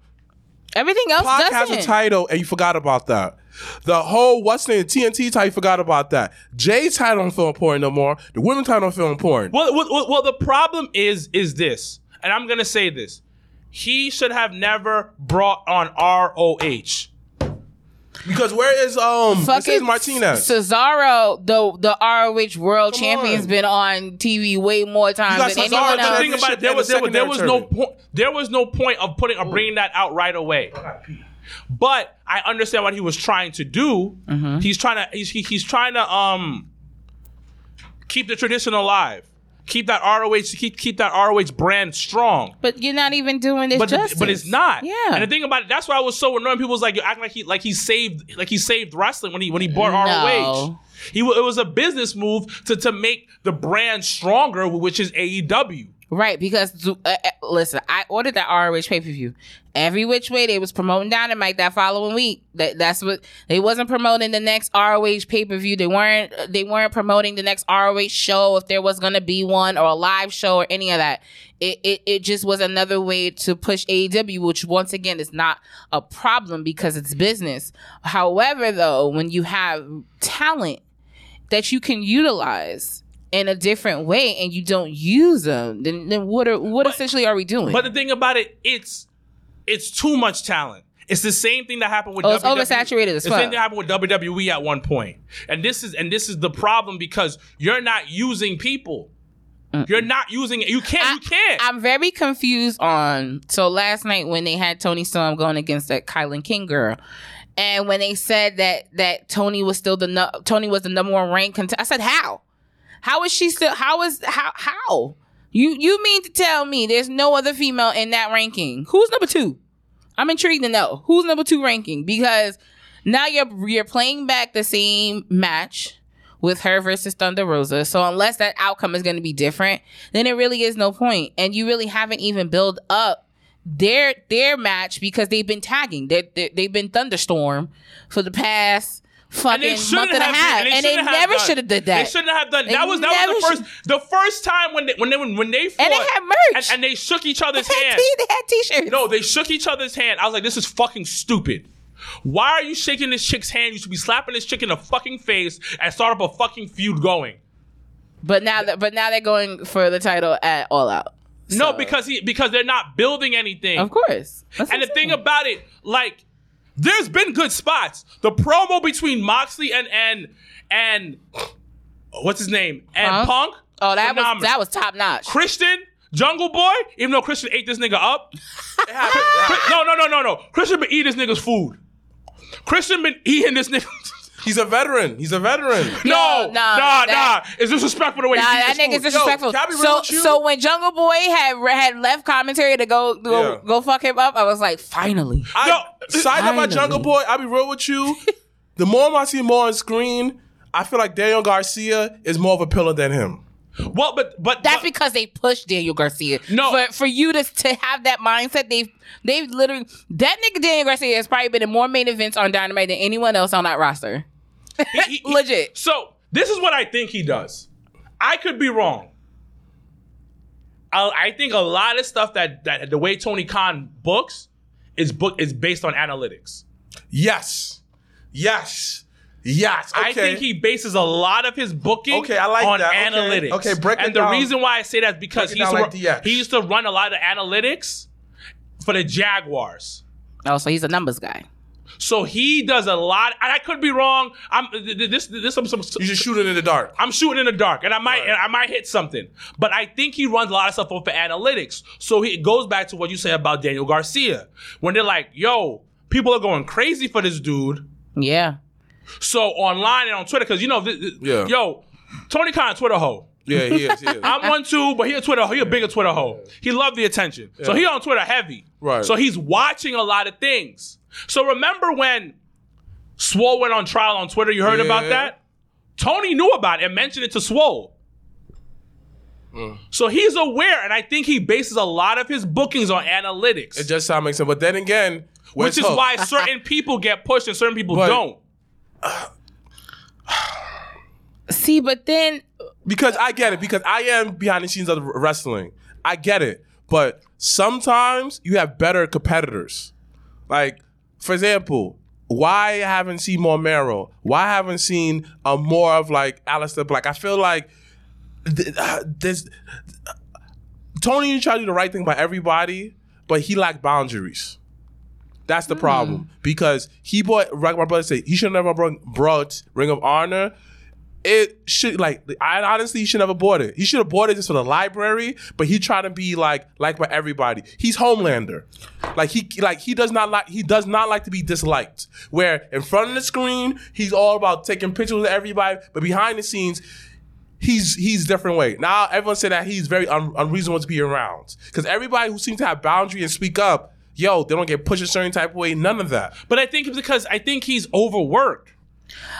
Everything else Pac doesn't. has a title, and you forgot about that. The whole what's name TNT title, you forgot about that. Jay's title don't feel important no more. The women's title don't feel important. Well, well, well, well, the problem is is this, and I'm gonna say this: he should have never brought on ROH. Because where is um Fucking Mercedes Martinez? Cesaro, the the ROH World Come Champion's on. been on TV way more times than Cesaro anyone else. The thing about it, there was there was, there was no point. There was no point of putting of bringing that out right away. But I understand what he was trying to do. Mm-hmm. He's trying to he's he, he's trying to um keep the tradition alive. Keep that ROH keep keep that ROH brand strong. But you're not even doing this But justice. but it's not. Yeah. And the thing about it, that's why I was so annoyed. People was like, you act like he like he saved like he saved wrestling when he when he bought No. ROH. He it was a business move to to make the brand stronger, which is AEW. Right, because uh, uh, listen, I ordered that ROH pay per view. Every which way they was promoting Dynamite that following week. That that's what they wasn't promoting the next ROH pay per view. They weren't they weren't promoting the next ROH show if there was gonna be one or a live show or any of that. It it, it just was another way to push AEW, which once again is not a problem because it's business. However, though, when you have talent that you can utilize in a different way and you don't use them, then, then what are what essentially are we doing? But the thing about it, it's it's too much talent. It's the same thing that happened with Oh, it's WWE. oversaturated as It's the same thing that happened with WWE at one point. And this is and this is the problem because you're not using people. You're not using it. You can't. you can't. I'm very confused on. So last night when they had Toni Storm going against that Kylan King girl, and when they said that that Toni was still the nu- Toni was the number one ranked contender, I said how? How is she still? How is how how? You you mean to tell me there's no other female in that ranking? Who's number two? I'm intrigued to know who's number two ranking because now you're you're playing back the same match with her versus Thunder Rosa. So unless that outcome is going to be different, then it really is no point. And you really haven't even built up their their match because they've been tagging. They they they've been Thunderstorm for the past fucking month shouldn't and a half, and they, shouldn't have never should have did that. They shouldn't have done. They that was that was the first the first time when they when they when they fought And they had merch. and, and they shook each other's They had, t- they had t-shirts. No, they shook each other's hand. I was like, this is fucking stupid. Why are you shaking this chick's hand? You should be slapping this chick in the fucking face and start up a fucking feud going. But now that but now they're going for the title at All Out. No, because he because they're not building anything. of course. That's And the thing about it, like, there's been good spots. The promo between Moxley and and and what's his name and Punk? Punk. oh that was that was top notch. Christian Jungle Boy. Even though Christian ate this nigga up. Chris- no, no, no, no, no. Christian been eating this nigga's food. Christian been eating this nigga. He's a veteran. He's a veteran. No, no, nah, that- nah. It's disrespectful the way Nah, he that eats his nigga's food. disrespectful. can I be so, with you? so when Jungle Boy had had left commentary to go go, Yeah. go fuck him up, I was like, finally. I, No. side note about Finally. Jungle Boy, I'll be real with you. the more I see more on screen, I feel like Daniel Garcia is more of a pillar than him. Well, but but That's but, because they pushed Daniel Garcia. No. for for you to to have that mindset, they've they've literally that nigga Daniel Garcia has probably been in more main events on Dynamite than anyone else on that roster. He- he- he- Legit. So this is what I think he does. I could be wrong. I, I think a lot of stuff that that the way Tony Khan books is book is based on analytics. Yes. Yes. Yes. Okay. I think he bases a lot of his booking Okay, I like on that. Okay. analytics. Okay, break it And the down. reason why I say that is because he used, down to like run, he used to run a lot of analytics for the Jaguars. Oh, so he's a numbers guy. So he does a lot, and I could be wrong. I'm th- th- this this some, some you just shoot it in the dark. I'm shooting in the dark, and I might Right. and I might hit something. But I think he runs a lot of stuff off of analytics. So he, it goes back to what you say about Daniel Garcia, when they're like, "Yo, people are going crazy for this dude." Yeah. So online and on Twitter, because you know, th- th- Yeah. yo, Tony Khan, Twitter hoe. Yeah, he is. He is. I'm one too, but he a Twitter, he a bigger Twitter hoe. He loved the attention, so Yeah. he on Twitter heavy. Right. So he's watching a lot of things. So remember when Swole went on trial on Twitter? You heard about that? Tony knew about it and mentioned it to Swole. Mm. So he's aware, and I think he bases a lot of his bookings on analytics, it just sounds makes sense. But then again, which is Hook? why certain people get pushed and certain people But- don't. See, but then because I get it because I am behind the scenes of wrestling. I get it, but sometimes you have better competitors. Like, for example, why haven't seen more Miro? Why haven't seen uh, more of like Aleister Black? I feel like th- uh, this Tony tried to do the right thing by everybody, but he lacked boundaries. That's the problem because he bought. Like my brother said, he should never brought, brought Ring of Honor. It should like I honestly should never bought it. He should have bought it just for the library, but he tried to be like like by everybody. He's Homelander, like he like he does not like he does not like to be disliked. Where in front of the screen he's all about taking pictures with everybody, but behind the scenes he's he's different way. Now everyone said that he's very un- unreasonable to be around because everybody who seems to have boundary and speak up, yo, they don't get pushed a certain type of way. None of that. But I think because I think he's overworked.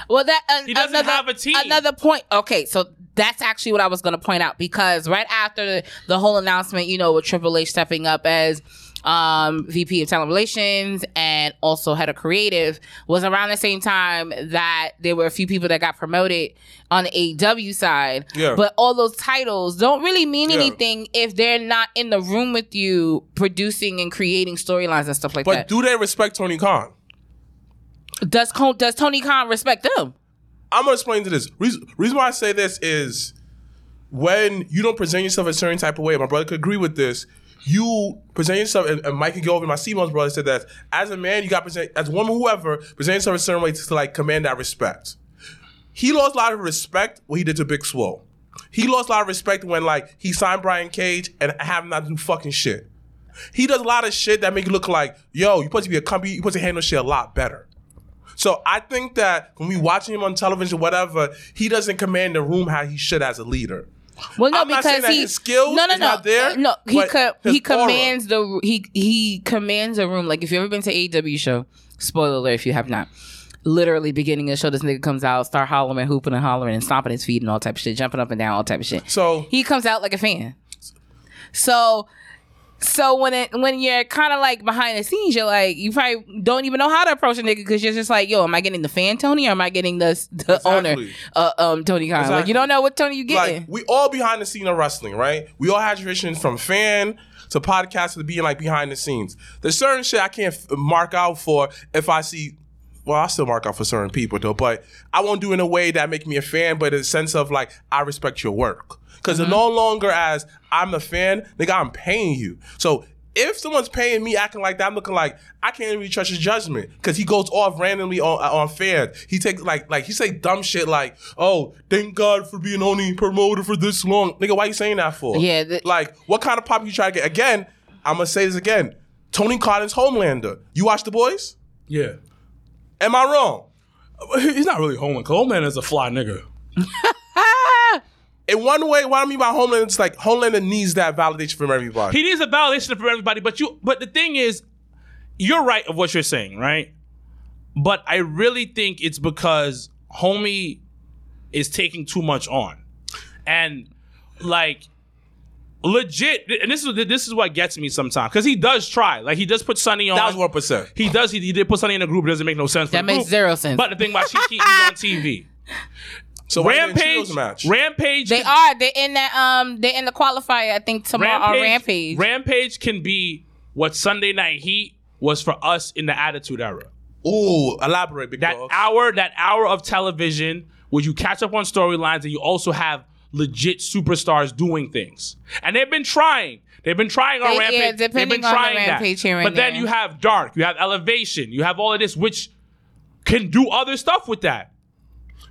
Well, that uh, He doesn't another, have a team. Another point. Okay, so that's actually what I was going to point out because right after the, the whole announcement, you know, with Triple H stepping up as um, VP of Talent Relations and also head of creative was around the same time that there were a few people that got promoted on the AEW side. Yeah. But all those titles don't really mean Yeah. anything if they're not in the room with you producing and creating storylines and stuff like But that. But do they respect Tony Khan? Does does Tony Khan respect them? I'm gonna explain to this. Reason, reason why I say this is when you don't present yourself a certain type of way. My brother could agree with this. You present yourself, and, and Mike go over. My Simon's brother said that as a man, you got to present as a woman, whoever present yourself a certain way to, like command that respect. He lost a lot of respect when he did to Big Swole. He lost a lot of respect when like he signed Brian Cage and have not do fucking shit. He does a lot of shit that make you look like, yo, you supposed to be a company, you supposed to handle shit a lot better. So I think that when we watching him on television, whatever, he doesn't command the room how he should as a leader. Well, no, I'm not because he his skills no, no, is no, not there, Uh, no. He co- he aura. commands the he he commands a room. Like if you've ever been to AEW show, spoiler alert if you have not. Literally beginning of the show, this nigga comes out, start hollering, hooping and hollering, and stomping his feet and all type of shit, jumping up and down, all type of shit. So he comes out like a fan. So, so when it when you're kind of like behind the scenes, you're like you probably don't even know how to approach a nigga because you're just like, yo, am I getting the fan Tony or am I getting the the Exactly. owner, uh, um, Tony Khan? Like you don't know what Tony you getting. like we all behind the scene of wrestling, right? We all had traditions from fan to podcast to being like behind the scenes. There's certain shit I can't f- mark out for if I see. Well, I still mark out for certain people though, but I won't do it in a way that make me a fan, but in a sense of like I respect your work. Because Mm-hmm. it's no longer as I'm a fan, nigga, I'm paying you. So if someone's paying me acting like that, I'm looking like I can't really trust his judgment because he goes off randomly on on fans. He takes like like he say dumb shit like, "Oh, thank God for being only promoted for this long." Nigga, why you saying that for? Yeah, the- like what kind of pop you try to get? Again, I'm gonna say this again. Tony Collins, Homelander. You watch the boys? Yeah. Am I wrong? He's not really Homeland. Coleman is a fly nigga. In one way, what I mean by Homelander, it's like Homelander needs that validation from everybody. He needs a validation from everybody, but you but the thing is, you're right of what you're saying, right? But I really think it's because homie is taking too much on. And like legit and this is this is what gets me sometimes because he does try like he does put Sonny on that was one percent. he does he, he did put Sonny in a group it doesn't make no sense for That the makes group. zero sense. but the thing about she, he's on TV So Rampage Cheetos match? Rampage They are. They're in that. Um. They're in the qualifier. I think tomorrow on Rampage. Rampage can be what Sunday Night Heat was for us in the Attitude Era. Ooh, elaborate, big That hour, that hour of television where you catch up on storylines and you also have legit superstars doing things. And they've been trying. They've been trying on They- yeah, Rampage. They've been on the trying that. Rampage here and but then you have Dark, you have Elevation, you have all of this, which can do other stuff with that.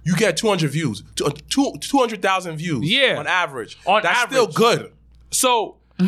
You get 200 views, Two- two- 200,000 views Yeah. on average. On That's still good. So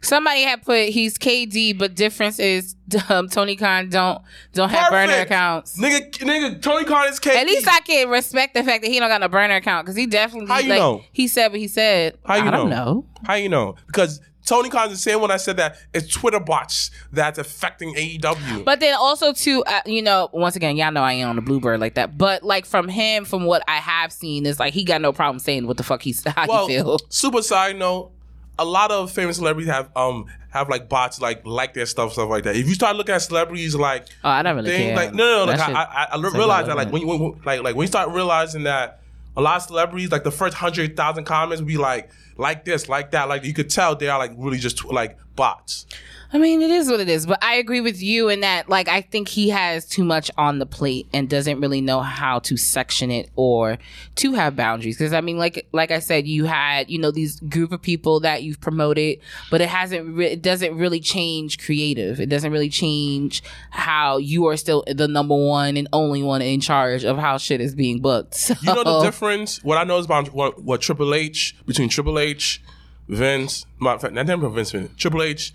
Somebody had put he's KD, but difference is um, Tony Khan don't don't have burner accounts. Nigga, nigga, Tony Khan is KD. At least I can respect the fact that he don't got no burner account because he definitely How you like know? he said what he said. How you I don't know? know. How you know? Because Tony Khan's the same when I said that it's Twitter bots that's affecting AEW. But then also too, uh, you know, once again, y'all know I ain't on the bluebird like that. But like from him, from what I have seen, is like he got no problem saying what the fuck he's how well, he feel. super side note, a lot of famous celebrities have um have like bots like like their stuff stuff like that. If you start looking at celebrities like Oh, I don't really thing, care. like no no, no like I, I, I realize that like when you when- like like when you start realizing that a lot of celebrities like the first hundred thousand comments be like like this like that. Like you could tell they are like really just like bots. I mean, it is what it is, but I agree with you in that, like, I think he has too much on the plate and doesn't really know how to section it or to have boundaries. Because I mean, like, like I said, you had, you know, these group of people that you've promoted, but it hasn't, re- it doesn't really change creative. It doesn't really change how you are still the number one and only one in charge of how shit is being booked. So, You know the difference. What I know is about what, what Triple H between Triple H, Vince, my, not them Vince, Vince, Triple H.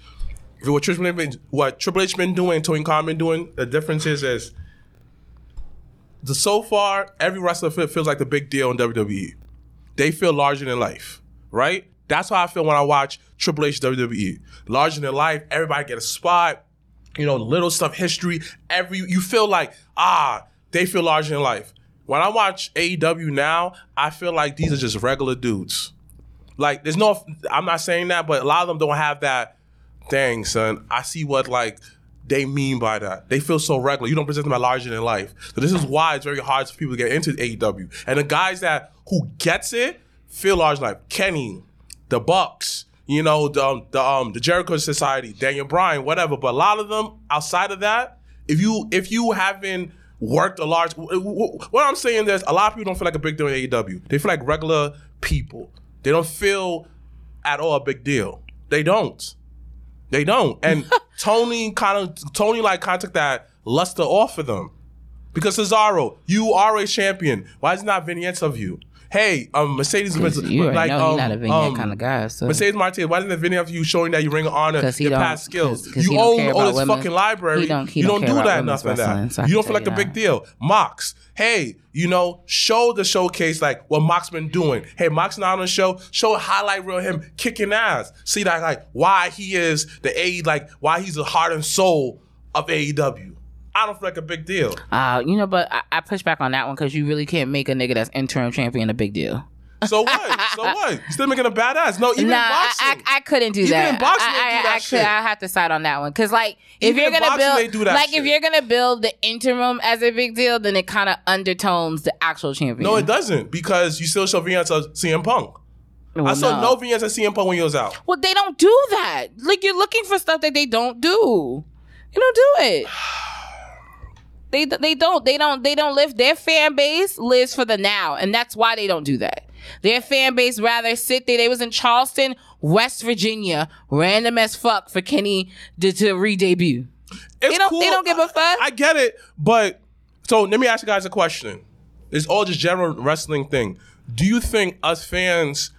What Triple H what Triple H been doing, Tony Khan been doing. The difference is, is the so far every wrestler feels like the big deal in WWE. They feel larger than life, right? That's how I feel when I watch Triple H WWE. Larger than life. Everybody get a spot. You know, little stuff, history. Every you feel like ah, they feel larger than life. When I watch AEW now, I feel like these are just regular dudes. Like, there's no, I'm not saying that, but a lot of them don't have that. Dang, son, I see what like they mean by that. They feel so regular. You don't present them as larger than life. So this is why it's very hard for people to get into AEW. And the guys that who gets it feel large life. Kenny, the Bucks, you know, the um, the um the Jericho Society, Daniel Bryan, whatever. But a lot of them outside of that, if you if you haven't worked a large, what I'm saying is a lot of people don't feel like a big deal in AEW. They feel like regular people. They don't feel at all a big deal. They don't. They don't. And Tony kind of Tony like kind of took that luster off of them. Because Cesaro, you are a champion. Why is it not vignettes of you? Hey, um, Mercedes, you like, know um, not a vignette um, kind of guy. So. Mercedes Martinez, why isn't the vignette of you showing that you ring of honor, your past skills? 'cause- 'cause you own all this women. fucking library. He don't- he you don't don't do that enough wrestling, that. so you don't feel like a big deal. Mox, hey, you know, show the showcase like what Mox been doing. Hey, Mox not on the show. Show a highlight reel of him kicking ass. See that like why he is the A like why he's the heart and soul of AEW. I don't feel like a big deal. Uh, you know, but I, I push back on that one because you really can't make a nigga that's interim champion a big deal. So what? so what? Still making a badass? No, even nah, in I, boxing. I, I couldn't do Even that. in boxing, I, they do I, that I, shit. could, I have to side on that one because, like, if Even you're gonna boxing, build, like, shit. if you're gonna build the interim as a big deal, then it kind of undertones the actual champion. no, it doesn't because you still show vignettes of CM Punk. Well, I saw no vignettes of CM Punk when he was out. Well, they don't do that. Like you're looking for stuff that they don't do. You don't do it. They they don't they don't they don't live. Their fan base lives for the now, and that's why they don't do that. Their fan base rather sit there. They was in Charleston, West Virginia, random as fuck for Kenny to, to re-debut. It's don't- they don't give a fuck. I, I get it, but so let me ask you guys a question. It's all just general wrestling thing. Do you think us fans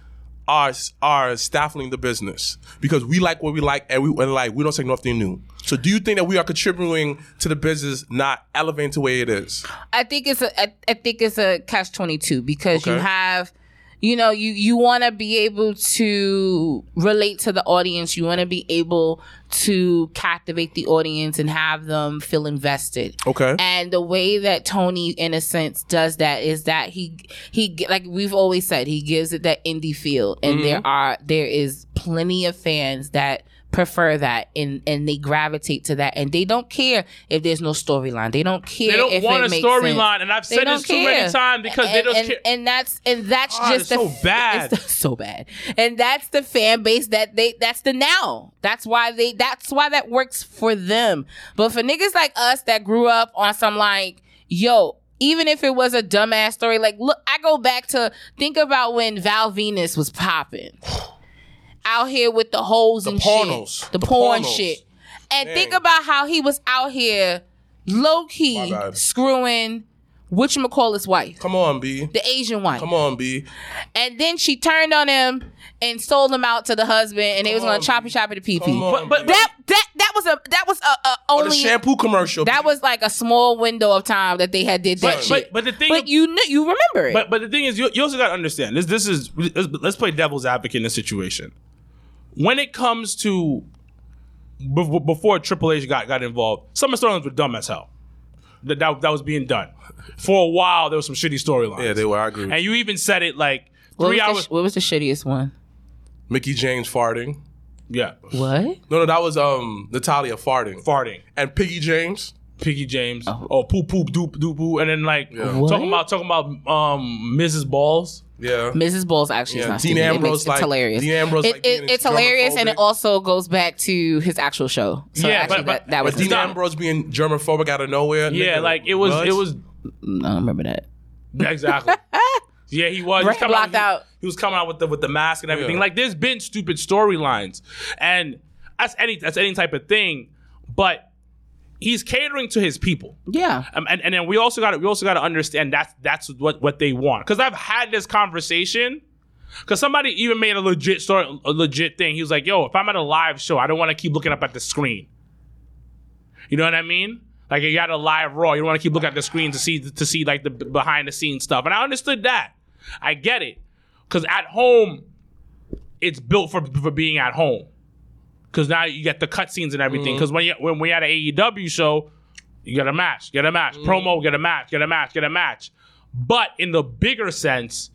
are are stifling the business because we like what we like and we and like we don't say nothing new? So do you think that we are contributing to the business, not elevating the way it is? I think it's a I, I think it's a catch twenty two because you have you know you you want to be able to relate to the audience you want to be able to captivate the audience and have them feel invested Okay. and the way that tony in a sense does that is that he he like we've always said he gives it that indie feel and Mm-hmm. there are there is plenty of fans that prefer that and and they gravitate to that and they don't care if there's no storyline they don't care They don't if want a storyline, and I've said this too many times because they don't and, care. and that's and that's God, just the, so bad. It's so bad, and that's the fan base that they. That's the now. That's why they. That's why that works for them. But for niggas like us that grew up on some like, yo, even if it was a dumbass story, like look, I go back to think about when Val Venis was popping out here with the hoes and pornos. shit, the, The porn pornos. shit, and Dang. think about how he was out here low key screwing which whatchamacallit's wife, Come on, B. the Asian wife. Come on, B. And then she turned on him and sold him out to the husband, and they was gonna on, choppy choppy the pee pee. But- but- That that that was a that was a, a Or the only shampoo commercial. that was like a small window of time that they had did that But, shit. but, but the thing, But you kn- you remember it. But but the thing is, you, you also got to understand this. This is let's, let's play devil's advocate in this situation. When it comes to be- before Triple H got got involved, some of the storylines were dumb as hell. That, that that was being done for a while. There was some shitty storylines. yeah, they were. I agree. And you even said it like what, was three the, hours. sh- what was the shittiest one? Mickie James farting. yeah, What? No, no, that was um Natalya farting. farting. and Piggy James. Piggy James. Oh, poop poop doop doop poo, and then like What? talking about talking about um Mrs. Balls. Yeah. Mrs. Bulls actually Yeah, is not Dean stupid. It Ambrose, makes- it's like- hilarious. Dean Ambrose, It- like, it- it's hilarious, and it also goes back to his actual show. So Yeah, actually, but- but- that, that but was But Dean not- Ambrose being germophobic out of nowhere. Yeah, nigga, like it was what? it was I don't remember that. exactly. yeah, he was. He was Brain coming he- out. He was coming out with the with the mask and everything. Yeah. Like there's been stupid storylines, and that's any that's any type of thing, but he's catering to his people. Yeah. Um, and, and then we also got to we also got to understand that's that's what what they want. Because I've had this conversation. Because somebody even made a legit story, a legit thing. He was like, "Yo, if I'm at a live show, I don't want to keep looking up at the screen. You know what I mean? Like you got a live Raw, you don't want to keep looking at the screen to see to see like the behind the scenes stuff. And I understood that. I get it. Because at home, it's built for for being at home. Because now you get the cutscenes and everything. Mm-hmm. Because when you when we had an AEW show, you get a match, get a match, mm-hmm. promo, get a match, get a match, get a match. But in the bigger sense,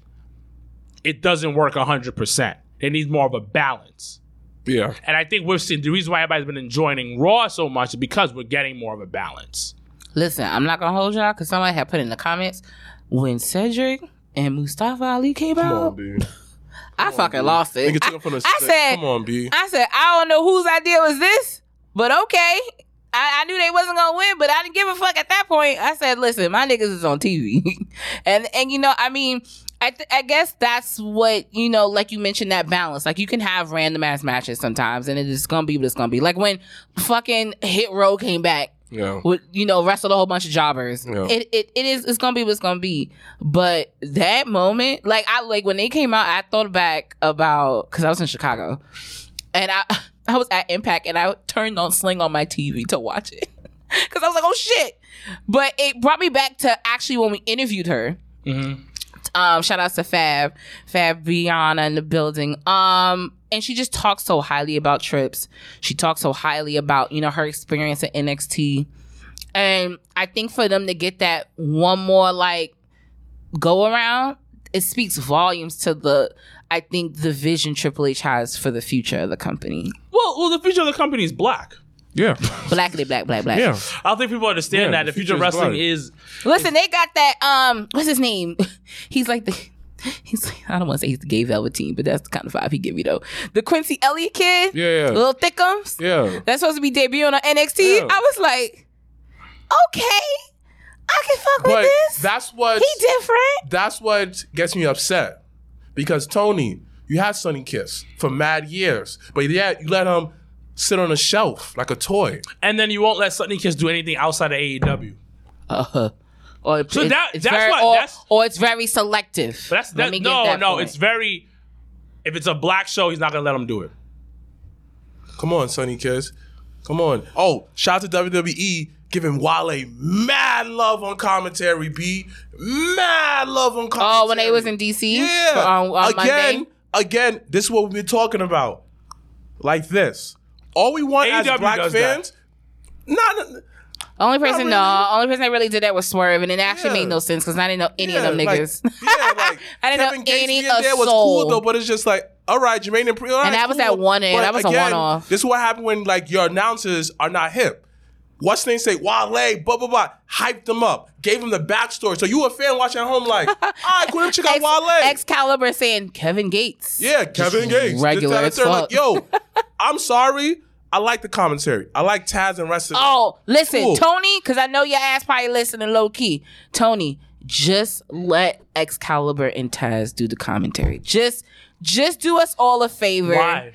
it doesn't work hundred percent. It needs more of a balance. yeah. And I think we're seeing the reason why everybody's been enjoying Raw so much is because we're getting more of a balance. Listen, I'm not gonna hold y'all because somebody had put in the comments when Cedric and Mustafa Ali came Come out. on, B. I fucking lost it. Nigga took I, him from the I said, Come on, B. I said, I don't know whose idea was this, but okay. I, I knew they wasn't gonna win, but I didn't give a fuck at that point. I said, listen, my niggas is on TV, and and you know, I mean, I th- I guess that's what you know, like you mentioned that balance. Like you can have random ass matches sometimes, and it is gonna be what it's gonna be. Like when fucking Hit Row came back Yeah. with you know wrestled a whole bunch of jobbers. Yeah. It, it it is it's gonna be what it's gonna be. But that moment, like I like when they came out, I thought back about because I was in Chicago, and I I was at Impact, and I turned on Sling on my TV to watch it because I was like, oh shit. But it brought me back to actually when we interviewed her. Um, shout outs to Fab, Fab Fabiana in the building. Um, and she just talks so highly about trips. She talks so highly about, you know, her experience at NXT. And I think for them to get that one more like go around, it speaks volumes to the I think the vision Triple H has for the future of the company. Well, well, the future of the company is black. Yeah. Blackity black, black, black. Yeah. I don't think people understand Yeah, that the the future future wrestling black. is Listen, they got that. Um, what's his name? He's like the. He's like, I don't want to say he's the gay Velveteen, but that's the kind of vibe he give me though. The Quincy Elliott kid, Yeah, yeah. little thickums. Yeah. That's supposed to be debuting on NXT. Yeah. I was like, okay, I can fuck But with this. that's what he different. that's what gets me upset. Because Tony, you had Sonny Kiss for mad years. But yeah, you let him sit on a shelf like a toy. and then you won't let Sonny Kiss do anything outside of AEW. Uh, or So it- that- it's that's very, what- or, that's- or it's very selective. But that's that, no, that no. point. It's very. If it's a black show, he's not gonna let him do it. Come on, Sonny Kiss. Come on. Oh, shout out to WWE giving Wale mad love on commentary, B. Mad love on commentary. Oh, when they was in DC Yeah. for- um, on, on again, Monday. again, this is what we've been talking about. Like this. All we want as black does that. fans. Not Only person, really. no, only person that really did that was Swerve, and it actually Yeah. made no sense because I didn't know any of them like- niggas. yeah, like I didn't Kevin know Gates any being a there was soul. cool though, but it's just like, all right, Jermaine and Pri- all right, that was cool. that one But that was a again, one-off. This is what happened when like your announcers are not hip. What's the name say? Wale, blah blah blah. Hyped them up, gave them the backstory. So you a fan watching at home, like, all right, cool, check out Ex- Wale. Excalibur saying Kevin Gates. yeah, Kevin Gates, regular This, as that, and third. fuck. Like, yo, I'm sorry. I like the commentary. I like Taz and rest of them. Oh, listen, Cool. Tony, because I know your ass probably listening low key. Tony, just let Excalibur and Taz do the commentary. Just, just do us all a favor. Why?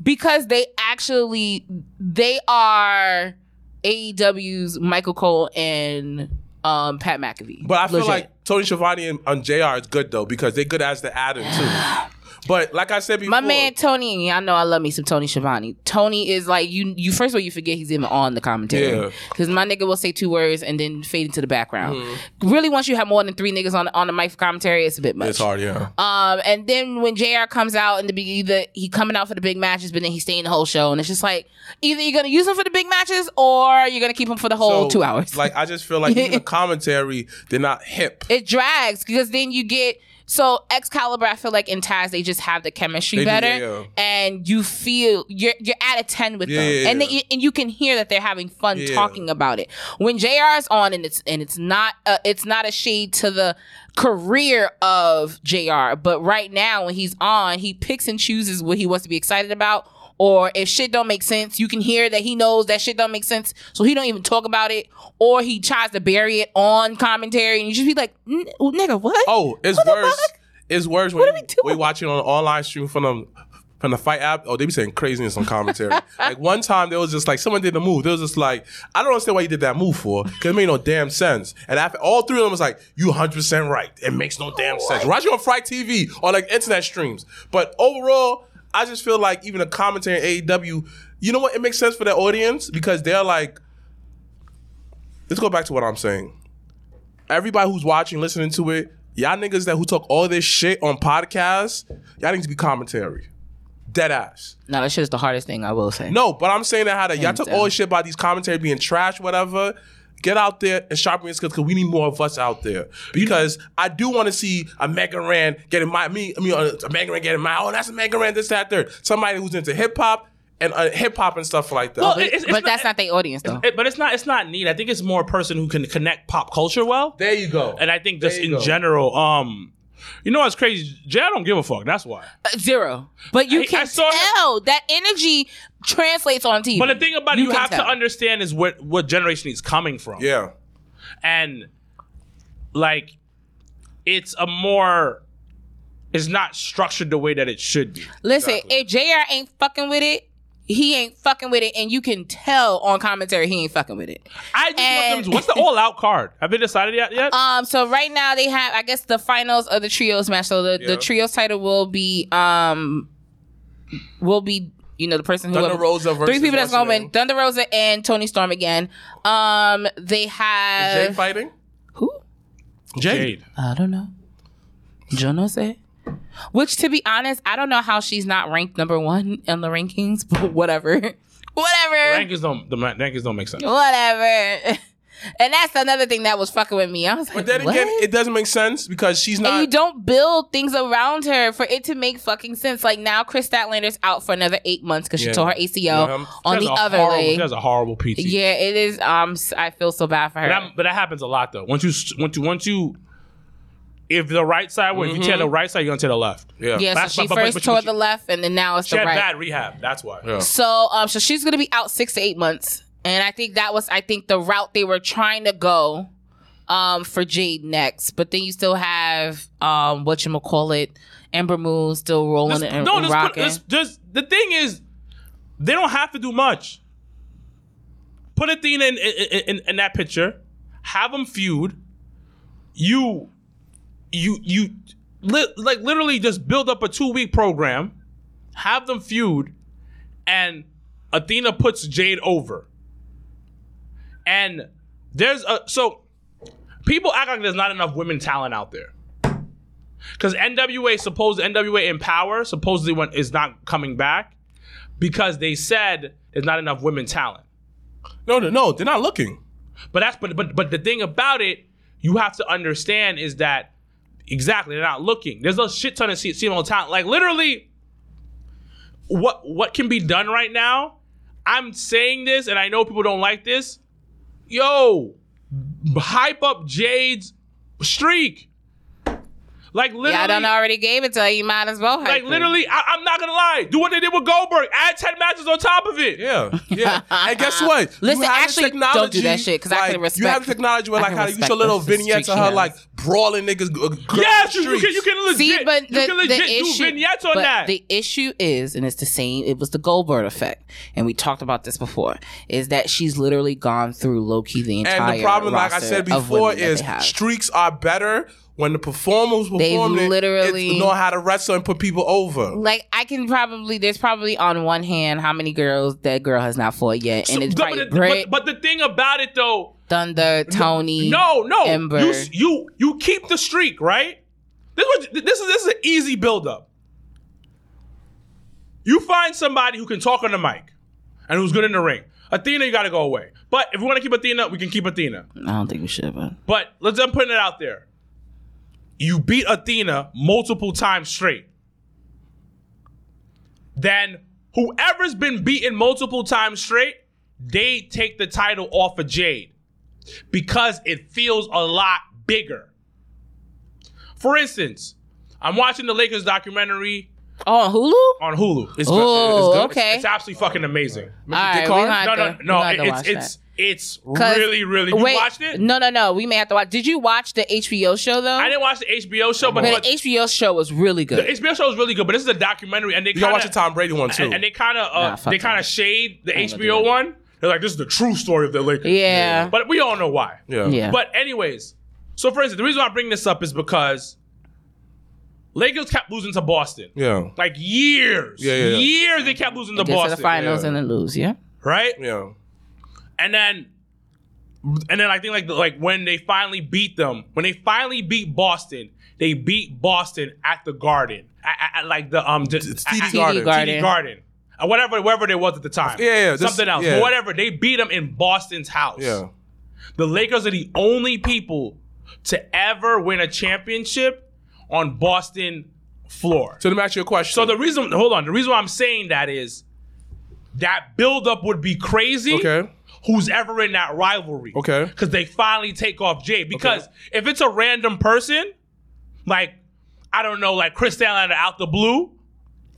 Because they actually they are AEW's Michael Cole and um, Pat McAfee. But I feel Legit. like Tony Schiavone and, and JR is good though because they're good as the adder too. But like I said before, My man Tony, I know I love me some Tony Schiavone. Tony is like you. You first of all, you forget he's even on the commentary Yeah. because my nigga will say two words and then fade into the background. Mm-hmm. Really, once you have more than three niggas on on the mic for commentary, it's a bit much. it's hard, yeah. Um, and then when Jr. comes out in the big, either he coming out for the big matches, but then he's staying the whole show, and it's just like either you're gonna use him for the big matches or you're gonna keep him for the whole So, two hours. Like I just feel like even the commentary, they're not hip. it drags because then you get so Excalibur, I feel like in Taz they just have the chemistry They do, better, yeah, yeah. and you feel you're you're at a ten with Yeah, them, yeah, and they, and you can hear that they're having fun talking about it. When Jr. is on, and it's and it's not uh, it's not a shade to the career of Jr. But right now when he's on, he picks and chooses what he wants to be excited about. Or if shit don't make sense, you can hear that he knows that shit don't make sense, so he don't even talk about it. Or he tries to bury it on commentary, and you just be like, oh, "Nigga, what?" Oh, it's What worse. It's worse when we watching on an online stream from the from the fight app. Oh, they be saying craziness on commentary. like one time, there was just like someone did a move. There was just like I don't understand why you did that move for because it made no damn sense. And after all three of them was like, you 100 percent right. It makes no damn sense. Watch you on Fright TV or like internet streams. But overall, I just feel like even a commentary in AEW, you know what? It makes sense for their audience because they're like. Let's go back to what I'm saying everybody who's watching, listening to it, y'all niggas that who talk all this shit on podcasts, y'all need to be commentary. Dead ass. No, that shit is the hardest thing I will say. No, but I'm saying that how that y'all talk all this shit about these commentary being trash, whatever. Get out there and sharpen your skills because we need more of us out there. Because I do want to see a Mega Ran getting my me, I mean, a Mega Ran getting my oh that's a Mega Ran this that third. Somebody who's into hip hop and uh, hip hop and stuff like that. Well, but, it's- it's but not- that's not their audience though. It- but it's not it's not neat. I think it's more a person who can connect pop culture well. there you go. And I think just in go. general, um, you know what's crazy? Jay, I don't give a fuck. That's why. Uh, zero. But you I- I can saw her- tell that energy translates on TV. But the thing about it, you, can have to understand is what what generation he's coming from. yeah. and like it's a more it's not structured the way that it should be. Listen, Exactly. if JR ain't fucking with it, he ain't fucking with it, and you can tell on commentary he ain't fucking with it. I just want them. To, what's the all out card? Have they decided yet? Yet? Um, so right now they have, I guess, the finals of the trios match. So the, Yeah. the trios title will be, um, will be, you know, the person who Thunder Rosa versus three people that's what's gonna win. Thunder Rosa and Toni Storm again. Um, they have Jay have fighting? who? Jade. I don't know. Jono said. Which, to be honest, I don't know how she's not ranked number one in the rankings, but whatever. whatever. Rankings don't. The rankings don't make sense. whatever. And that's another thing that was fucking with me. I was like, But then what? again, it doesn't make sense because she's not. and you don't build things around her for it to make fucking sense. Like now, Kris Statlander's out for another eight months because Yeah. she tore her ACL Yeah. on the other horrible, leg. She has a horrible PT. Yeah, it is. Um, s- I feel so bad for her. But that, but that happens a lot though. Once you once you once you if the right side, well, if you tear the right side, you're gonna tear the left. yeah. yeah, so But- she but- but- first but- tore but- the left, and then now it's She the had right. bad rehab. That's why. Yeah. So, um, so she's gonna be out six to eight months, and I think that was, I think, the route they were trying to go, um, for Jade next. But then you still have, um, what you call it, Ember Moon still rolling Just- and, no, and just, put, rocking. just, just the thing is, they don't have to do much. Put Athena in, in, in, in that picture, have them feud. You, you, you, li- like literally just build up a two week program, have them feud, and Athena puts Jade over. And there's a so people act like there's not enough women talent out there. Because NWA supposed NWA Empower supposedly went, is not coming back because they said there's not enough women talent. No, no, no. They're not looking. But that's but but but the thing about it, you have to understand is that exactly they're not looking. There's a shit ton of female talent. Like literally, what what can be done right now? I'm saying this, and I know people don't like this. Yo, hype up Jade's streak. Like literally, yeah, I done already gave it to her. You might as well. hype like her. literally, I, I'm not gonna lie. Do what they did with Goldberg. Add ten matches on top of it. Yeah, yeah. and guess what? Listen, have the actually, don't do that shit, 'cause I like, can respect- You have technology where like can how you show little the- the vignettes of her she like brawling niggas. uh, girls Yes, you, you can you can legit See, but you the, can the issue, do vignettes on but that. the issue is, and it's the same. It was the Goldberg effect, and we talked about this before. Is that she's literally gone through low key the entire. And the problem, like I roster said of before, women that is they have. streaks are better when the performers They've perform it. literally- it's know how to wrestle and put people over. like I can probably there's probably on one hand how many girls that girl has not fought yet, and So- it's but, probably but, but the thing about it though, Thunder, Tony. no, no, Ember. you you you keep the streak, right? This was this is this is an easy build up. You find somebody who can talk on the mic and who's good in the ring. Athena, you got to go away. But if we want to keep Athena, we can keep Athena. I don't think we should, but But let's I'm putting it out there. You beat Athena multiple times straight, then whoever's been beaten multiple times straight, they take the title off of Jade because it feels a lot bigger. For instance, I'm watching the Lakers documentary Oh, on Hulu? on Hulu. It's, Oh, good. okay. it's absolutely fucking amazing. All right, Dick we Hard? gonna have No, no, no. gonna It's watch it's that. it's 'Cause- really really. You Wait, watched it? No, no, no. We may have to watch. Did you watch the HBO show though? I didn't watch the HBO show, but, But but the HBO show was really good. the good. HBO show was really good. But this is a documentary, and they You gotta watch the Tom Brady one too. and, and they kind of uh, Nah, they kind of shade the ain't gonna HBO one. They're like, this is the true story of the Lakers. Yeah. But we all know why. yeah. Yeah. But anyways, so for instance, the reason why I bring this up is because Lakers kept losing to Boston. Yeah. Like years, Yeah, yeah, yeah. years they kept losing to Get to the finals yeah. and then lose. Yeah. right? Yeah. And then, and then I think like like when they finally beat them, when they finally beat Boston, they beat Boston at the Garden, at, at- at, like the um, It's at- TD at- Garden. TD Garden. TD Garden, or whatever, wherever they was at the time. Yeah, yeah, this- something else, yeah. but whatever. They beat them in Boston's house. Yeah. The Lakers are the only people to ever win a championship on Boston floor. So let me ask you a question. So the reason, hold on, the reason why I'm saying that is that buildup would be crazy. Okay. Who's ever in that rivalry? Okay. Because they finally take off Jay. Because if it's a random person, like I don't know, like Chris Allen out the blue,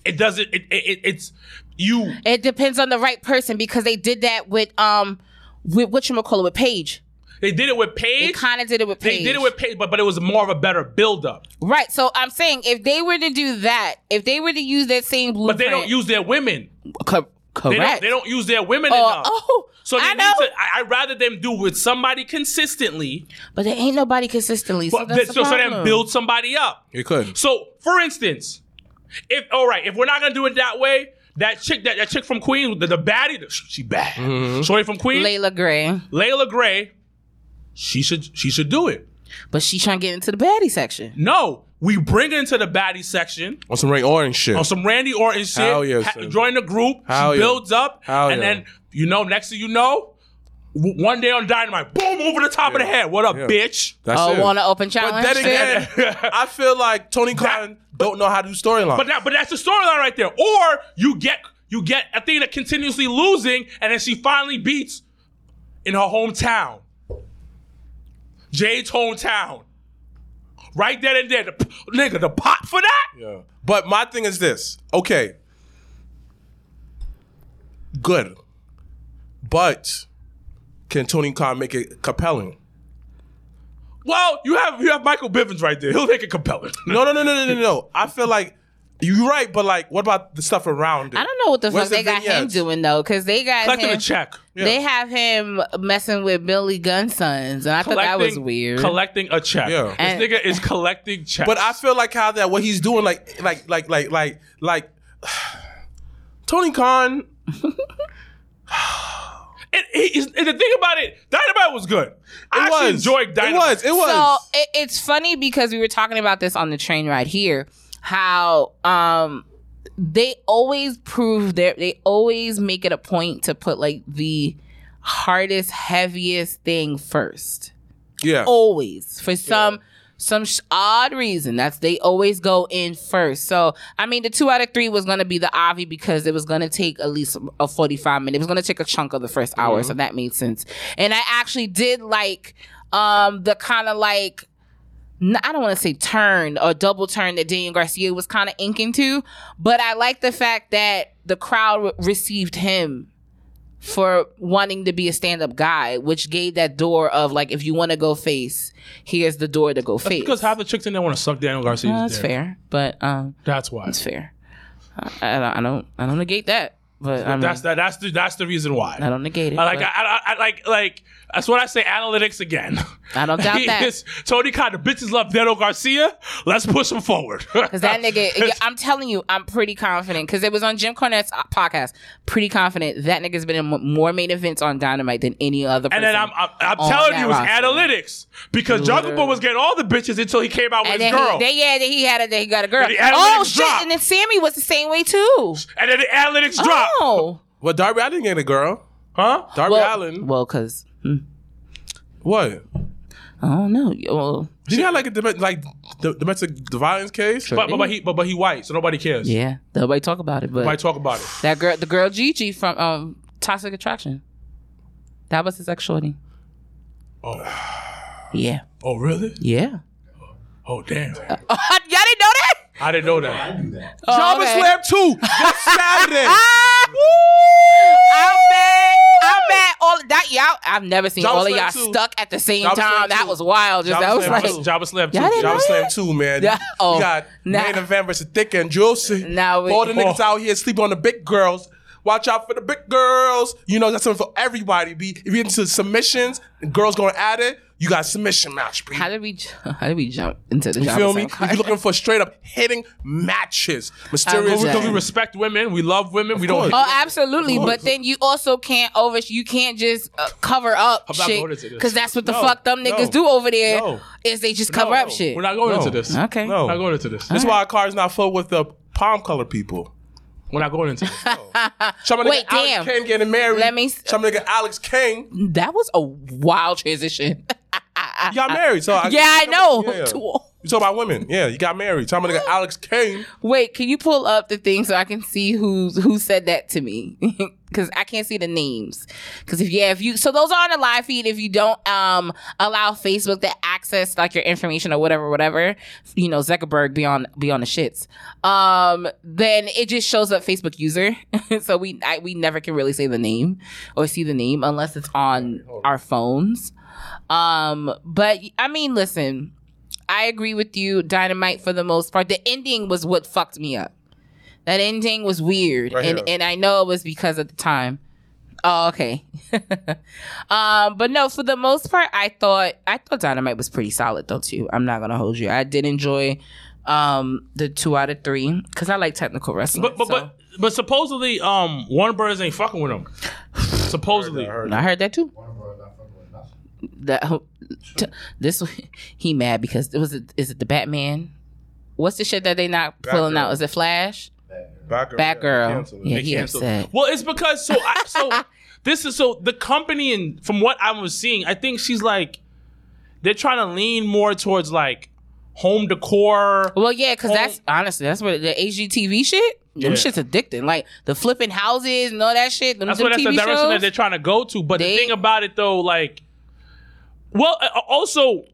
it doesn't. It, it, it it's you. It depends on the right person because they did that with um with what you call it with Paige. They did it with Paige. They kind of did it with Paige. They did it with Paige, but but it was more of a better buildup. right. So I'm saying if they were to do that, if they were to use that same blue. But they don't use their women. Co- They correct. don't. They don't use their women Oh, enough. oh, So they I need know. to. I, I'd rather them do with somebody consistently, but there ain't nobody consistently. So that's so, the so then build somebody up. you could. So, for instance, if all right, if we're not gonna do it that way, that chick, that, that chick from Queens, the, the baddie, the, she bad. Mm-hmm. Shorty from Queens, Leila Grey, Leila Grey, she should she should do it. but she trying to get into the baddie section. No, we bring her into the baddie section On some Ray Orton shit. on some Randy Orton shit. Hell yeah, ha- son. join the group. Hell she yeah. builds up, Hell and yeah. then you know, next thing you know. w- One day on Dynamite, boom, over the top of the head. What up, Yeah. bitch? That's Oh, it. want to open chat. but challenge? then again, I feel like Tony Khan don't know how to do storyline. But that, but that's the storyline right there. Or you get you get Athena continuously losing, and then she finally beats in her hometown, Jade's hometown. Right then and there, the, nigga, the pot for that. Yeah. But my thing is this. Okay. Good. But can Tony Khan make it compelling? Well, you have you have Michael Bivins right there. He'll make it compelling. No, no, no, no, no, no, no. I feel like you're right, but like, what about the stuff around it? I don't know what the Where's fuck they got him doing though, because they got Collecting him. a check. They have him messing with Billy Gunn's sons, and I thought that was Collecting- weird. Collecting a check. Yeah. And- This nigga is collecting checks. But I feel like how that what he's doing, like, like, like, like, like, like, Tony Khan. it, it, it's- and the thing about it, Dynamite was good. I actually was. enjoyed Dynamite. It was. It was. So it, it's funny because we were talking about this on the train ride here. How um they always prove their they always make it a point to put like the hardest, heaviest thing first. yeah. Always for some some sh- odd reason. That's they always go in first. So I mean, the two out of three was going to be the Avi because it was going to take at least a forty five minute. It was going to take a chunk of the first hour, so that made sense. And I actually did like um the kind of like. I don't want to say turn or double turn that Daniel Garcia was kind of inking to, but I like the fact that the crowd re- received him for wanting to be a stand-up guy, which gave that door of like, if you want to go face, here's the door to go face. Because half the chicks in there want to suck Daniel Garcia's Uh, that's fair, but um, That's why. it's fair. I, I, don't- I don't, I don't negate that, but I mean, That's that. That's the that's the reason why. I don't negate it. I like I, I like like that's what I say. Analytics again. I don't doubt that. It's- Tony Khan, the bitches love Daniel Garcia. Let's push him forward. Cause that nigga, I'm telling you, I'm pretty confident. Cause it was on Jim Cornette's podcast. Pretty confident that nigga's been in more main events on Dynamite than any other. and then I'm I'm, I'm telling that you, it's roster. analytics because Jungle Boy was getting all the bitches until he came out with And his girl, he, they, yeah, then he had a, he got a girl. the Oh shit! dropped. And then Sammy was the same way too. and then the analytics dropped. Oh, Well, Darby Allin get a girl. Huh? Darby well, Allin. well, cause hmm, What? I don't know. Well, Did he have like a dom- like the domestic violence case? But, but but he but, but he white, so nobody cares. yeah, nobody talk about it, but Nobody talk about it. that girl, the girl Gigi from um Toxic Attraction, that was his ex shorty. Oh, Yeah, oh really? yeah. Oh damn! Y'all didn't know that? I didn't know that. I knew that. Oh, Jobber okay. Slam 2 this Saturday. I'm. I'm mad. All that y'all. I've never seen Jobber all of Slam y'all too. stuck at the same Slam time. That too. was wild. Just Jobber that was Slam like. Jobber Slam too. Y'all didn't Jobber know Slam 2, man. Yeah. Oh, we got nah. main event versus Thick and Juicy. Now we- all the niggas out here sleeping on the big girls. Watch out for the big girls. You know, that's something for everybody. Be if you're into submissions, girls going at it, you got submission match. Baby. How did we? How did we jump into the? You feel me? card? If you're looking for straight up hitting matches, mysterious. Because we respect women, we love women, we don't. course. Oh, absolutely. But then you also can't over. You can't just uh, cover up I'm not shit going into this. because that's what the No, fuck them niggas no, do over there. no. Is they just No, cover up no, shit. We're not going No. into this. Okay. No. We're not going into this. That's why our car is not full with the palm color people. We're not going into this. Some of Wait, nigga Alex damn. Kane getting married. Let me s- Some nigga Alex Kane That was a wild transition. You got married. So I, yeah, I know. Yeah, yeah. You talk about women. Yeah, you got married. Some nigga Alex Kane. Wait, can you pull up the thing so I can see who's who said that to me? Because I can't see the names. Because if yeah, if you so those are on the live feed. If you don't um allow Facebook to access like your information or whatever, whatever, you know Zuckerberg be on be on the shits. Um, then it just shows up Facebook user. so we I, we never can really say the name or see the name unless it's on our phones. Um, but I mean, listen. I agree with you, Dynamite, for the most part. The ending was what fucked me up. That ending was weird, Right and here. and I know it was because of the time. Oh, okay. um, but no, for the most part, I thought I thought Dynamite was pretty solid though too. I'm not gonna hold you. I did enjoy um the two out of three because I like technical wrestling. but but so- but but supposedly, um, Warner Brothers ain't fucking with him. Supposedly, I heard that too. One of us not fucking with. That t- this he mad because it was it, is it the Batman? What's the shit that they not pulling out? Is it Flash? Batgirl. Batgirl. Yeah, They he canceled. upset. Well, it's because so I, so this is so the company and from what I was seeing, I think she's like they're trying to lean more towards like home decor. Well, yeah, because that's honestly that's what the HGTV shit. Them Yeah. shit's addicting. Like the flipping houses and all that shit. Them, That's them what that's the direction shows. that they're trying to go to. But They- the thing about it though, like, well, uh, also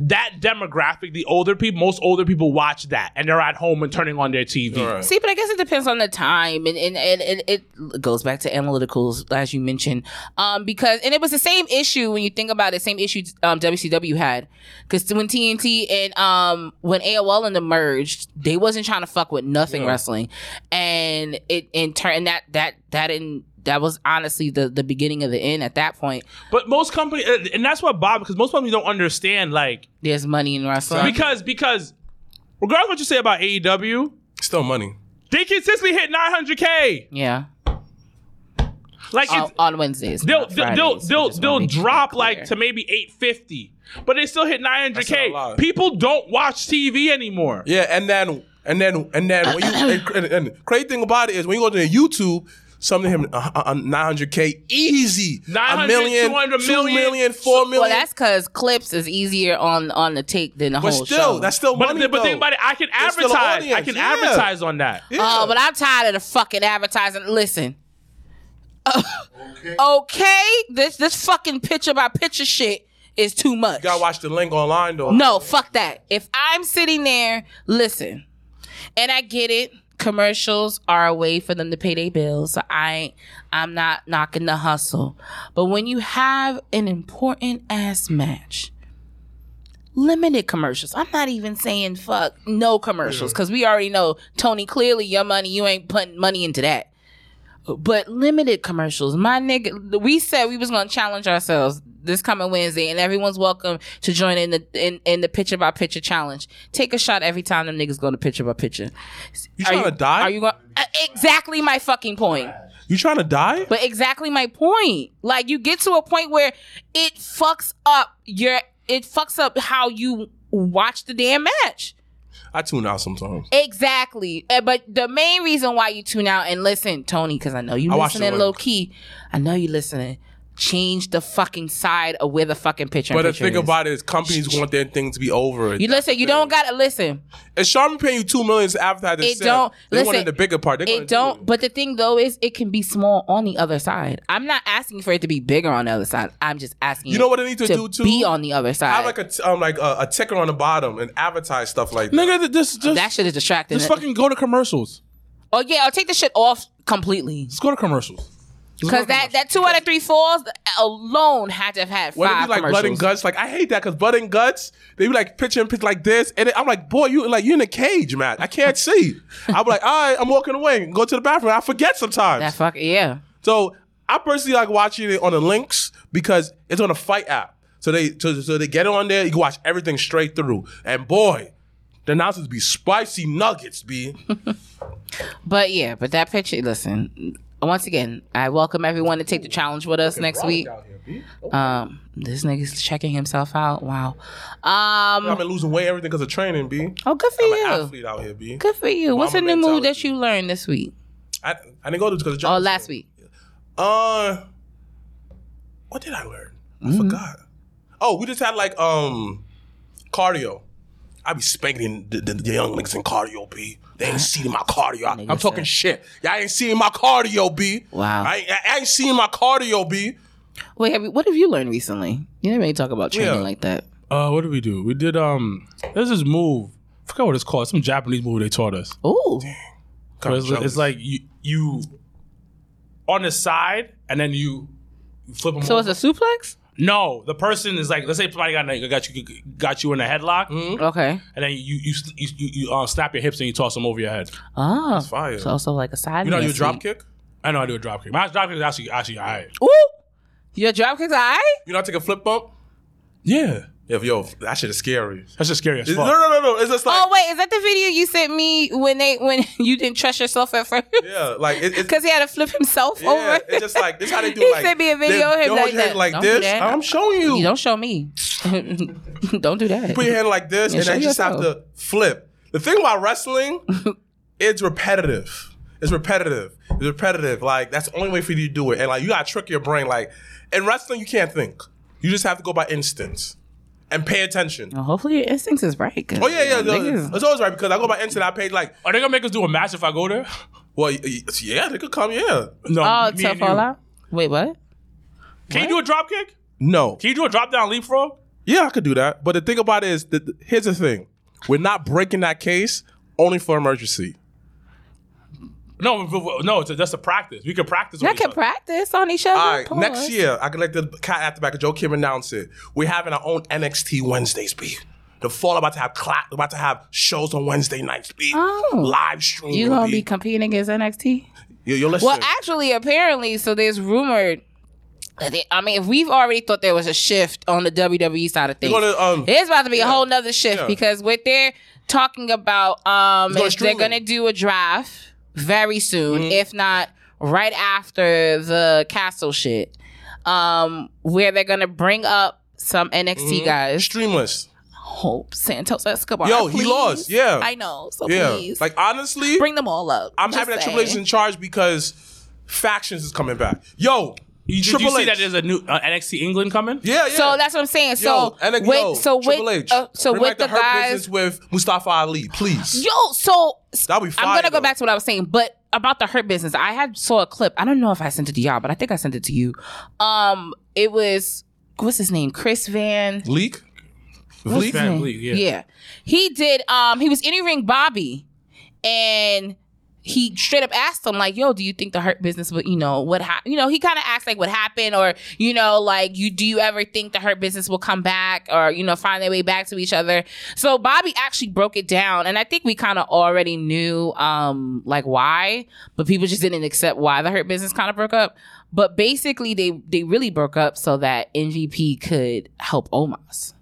that demographic, the older people, most older people watch that and they're at home and turning on their TV. Right. See, but I guess it depends on the time, and and, and, and it goes back to analyticals as you mentioned, um, because and it was the same issue when you think about it, same issue um, WCW had, because when TNT and um when AOL and them merged, they wasn't trying to fuck with nothing wrestling, and it in turn that that that in that was honestly the the beginning of the end at that point. But most companies, and that's what Bob, because most companies don't understand, like, There's money in wrestling. because because regardless of what you say about AEW, Still money. they consistently hit 900k. yeah, Like on, it's, on Wednesdays. they'll they'll Fridays, they'll they'll, they'll drop like to maybe 850, but they still hit 900k. People don't watch TV anymore. Yeah, and then and then and then when you and, and, and the crazy thing about it is when you go to YouTube, something him uh, uh, 900k easy, 900, a million, 200 two million. million, four million. Well, that's because clips is easier on on the take than the whole but whole still, show. that's still But, money. the, but think about it, I can It's advertise. I can yeah. advertise on that. Yeah. Oh, but I'm tired of the fucking advertising. Listen, Okay. okay, this this fucking picture by picture shit is too much. you gotta watch the link online though. No, fuck that. If I'm sitting there, listen, and I get it. Commercials are a way for them to pay their bills. So I, I'm not knocking the hustle, but when you have an important ass match, limited commercials. I'm not even saying fuck no commercials because we already know Tony. Clearly, your money, you ain't putting money into that. But limited commercials, my nigga. We said we was gonna challenge ourselves this coming Wednesday, and everyone's welcome to join in the in, in the picture by picture challenge. Take a shot every time them niggas go to picture by picture. You Are trying to die? Are you going? Uh, exactly my fucking point. You trying to die? But exactly my point. Like you get to a point where it fucks up your it fucks up how you watch the damn match. I tune out sometimes. Exactly. Uh, But the main reason why you tune out and listen, Tony, because I know you I watched it listening low key. I know you listening. Change the fucking side of where the fucking picture. Is. But the picture thing is. about it is, companies want their thing to be over. you listen. You don't gotta listen. If Charmin paying you two million to advertise It don't. they listen, wanted the bigger part. They're It do don't. it. But the thing though is, it can be small on the other side. I'm not asking for it to be bigger on the other side. I'm just asking. You know what I need to do, too? Be on the other side. I have like a t- um like a, a ticker on the bottom and advertise stuff like that. Nigga, just just that shit is distracting. just fucking go to commercials. oh yeah, I'll take the shit off completely. Let's go to commercials. Because that, that two out of three falls alone had to have had When it five be like blood and guts, like I hate that because blood and guts, they be like picture and picture like this, and then I'm like, boy, you like you in a cage, man. I can't see. I'm like, all right, I'm walking away, go to the bathroom. I forget sometimes. That fuck yeah. So I personally like watching it on the links because it's on a fight app. So they so, so they get it on there. You can watch everything straight through. And boy, the announcers be spicy nuggets, be. But yeah, but that picture. Listen, once again, I welcome everyone to take the challenge with us next week. Um, this nigga's checking himself out. Wow. I've Um. been losing weight, everything because of training, b. Oh, good for I'm an you. athlete out here, b. Good for you. What's a new move that you learned this week? I, I didn't go to because of Oh, last week. Uh, what did I learn? I Mm-hmm. forgot. Oh, we just had like um cardio. I be spanking the, the, the young niggas in cardio, b. They ain't seen my cardio. I- I'm talking said- shit. Y'all ain't seen my cardio, b. Wow. I, ain't- I ain't seen my cardio, b. Wait, have you, what have you learned recently? You didn't really talk about training Yeah. like that. Uh, what did we do? We did um. There's this move. I forgot what it's called. Some Japanese move they taught us. Ooh. So it's, it's like you you on the side and then you flip them. So it's a suplex? No. The person is like, let's say somebody got got you got you in a headlock, Okay. and then you you you, you, you uh, snap your hips and you toss them over your head. Oh. It's fire. So also like a side. You know how you hand drop kick? I know I do a drop kick. My drop kick is actually actually alright. Ooh. Your drop kicks alright? You know how to take a flip bump? Yeah, If yo, that shit is scary. that's just scary as No, fuck. no, no, no. no. It's just like Oh wait, is that the video you sent me when they when you didn't trust yourself at first? yeah, like it, it's Because he had to flip himself yeah, over. it's just like this. How they do? He like, sent me a video they- of him they hold like your hand that. like Don't do this. that. I'm showing you. You don't show me. don't do that. put your hand like this, Yeah, and then you just have to flip. The thing about wrestling, it's repetitive. It's repetitive. It's repetitive. Like that's the only way for you to do it. And like you gotta trick your brain. Like in wrestling, you can't think. You just have to go by instinct and pay attention. Well, hopefully your instincts is right. Oh yeah, yeah. you no, niggas- it's always right because I go by instinct. I paid like, Are they gonna make us do a match if I go there? well, y- y- yeah, they could come. Yeah, No. Oh, me to and you. fall out? Wait, what? Can you do a drop kick? no, Can you do a drop down leapfrog? yeah, I could do that. But the thing about it is that here's the thing: we're not breaking that case only for emergency. No, v- v- no. It's a, that's a practice. We can practice. Y'all with each can other. practice on each other. All right, Pause. next year I can let the cat at the back of Joe Kim announce it. We're having our own NXT Wednesdays, B. The fall about to have cla- about to have shows on Wednesday nights, B. Oh. Live stream. You gonna B. be competing against NXT? Yo, yo, listen. Well, actually, apparently, so there's rumored. I mean, if we've already thought there was a shift on the WWE side of things, gonna, um, it's about to be a whole nother shift Yeah. because what they're talking about um, going is they're going to do a draft very soon, Mm-hmm. if not right after the castle shit, um, where they're to bring up some NXT guys. Streamless. Hope Santos Escobar. Yo, he lost, yeah. I know. So Yeah. please, Like honestly, bring them all up. I'm Just having that. Triple H in charge because factions is coming back. Yo, You, did Triple you see H. that there's a new uh, NXT England coming? yeah, yeah. So that's what I'm saying. So yo, and with yo, so Triple with H. uh, so Bring with back the Hurt guys. business with Mustafa Ali, please. Yo, so That'll be I'm gonna go though. back to what I was saying, but about the hurt business, I had saw a clip. I don't know if I sent it to y'all, but I think I sent it to you. Um, it was what's his name, Chris Van. Leak. what's Leak. his Van name? Vliet, yeah. he did. Um, he was interviewing Bobby, and he straight up asked him like, "Yo, do you think the hurt business would, you know, what ha- you know?" He kind of asked like, "What happened?" or you know, like, "You do you ever think the hurt business will come back or you know find their way back to each other?" So Bobby actually broke it down, and I think we kind of already knew um like why, but people just didn't accept why the hurt business kind of broke up. But basically, they they really broke up so that MVP could help Omos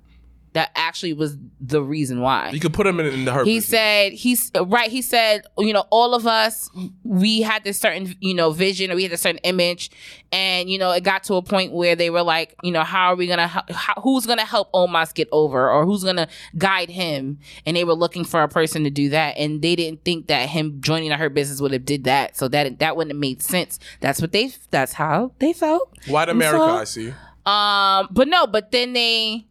that actually was the reason why. You could put him in, in the hurt. He business. said he's right. He said, you know, all of us, we had this certain, you know, vision or we had a certain image, and you know, it got to a point where they were like, you know, how are we gonna, how, who's gonna help Omos get over, or who's gonna guide him? And they were looking for a person to do that, and they didn't think that him joining the hurt business would have did that, so that that wouldn't have made sense. That's what they, that's how they felt. White America, so- I see. um, but no, but then they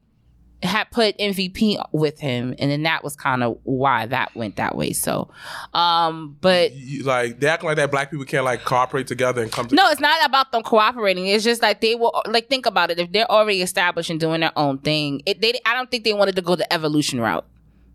had put MVP with him, and then that was kind of why that went that way. So, um, but You- like they acting like that black people can't like cooperate together and come together. no, it's not about them cooperating. It's just like they were like think about it. If they're already established and doing their own thing, it, they I don't think they wanted to go the evolution route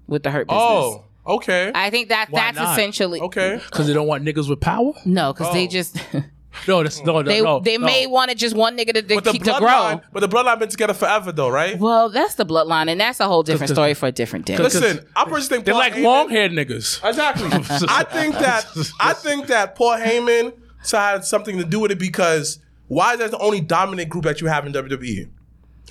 with the hurt business. Oh, okay. I think that Why that's not? essentially Okay. Because they don't want niggas with power. no, because they Oh. just No, that's no, no, they no. they no. may want to just one nigga to, to, the keep, to grow. bloodline, but the bloodline been together forever though, right? Well, that's the bloodline, and that's a whole different story for a different day. Listen, I personally think They're Paul like long haired niggas. Exactly. I think that I think that Paul Heyman had something to do with it because why is that the only dominant group that you have in WWE?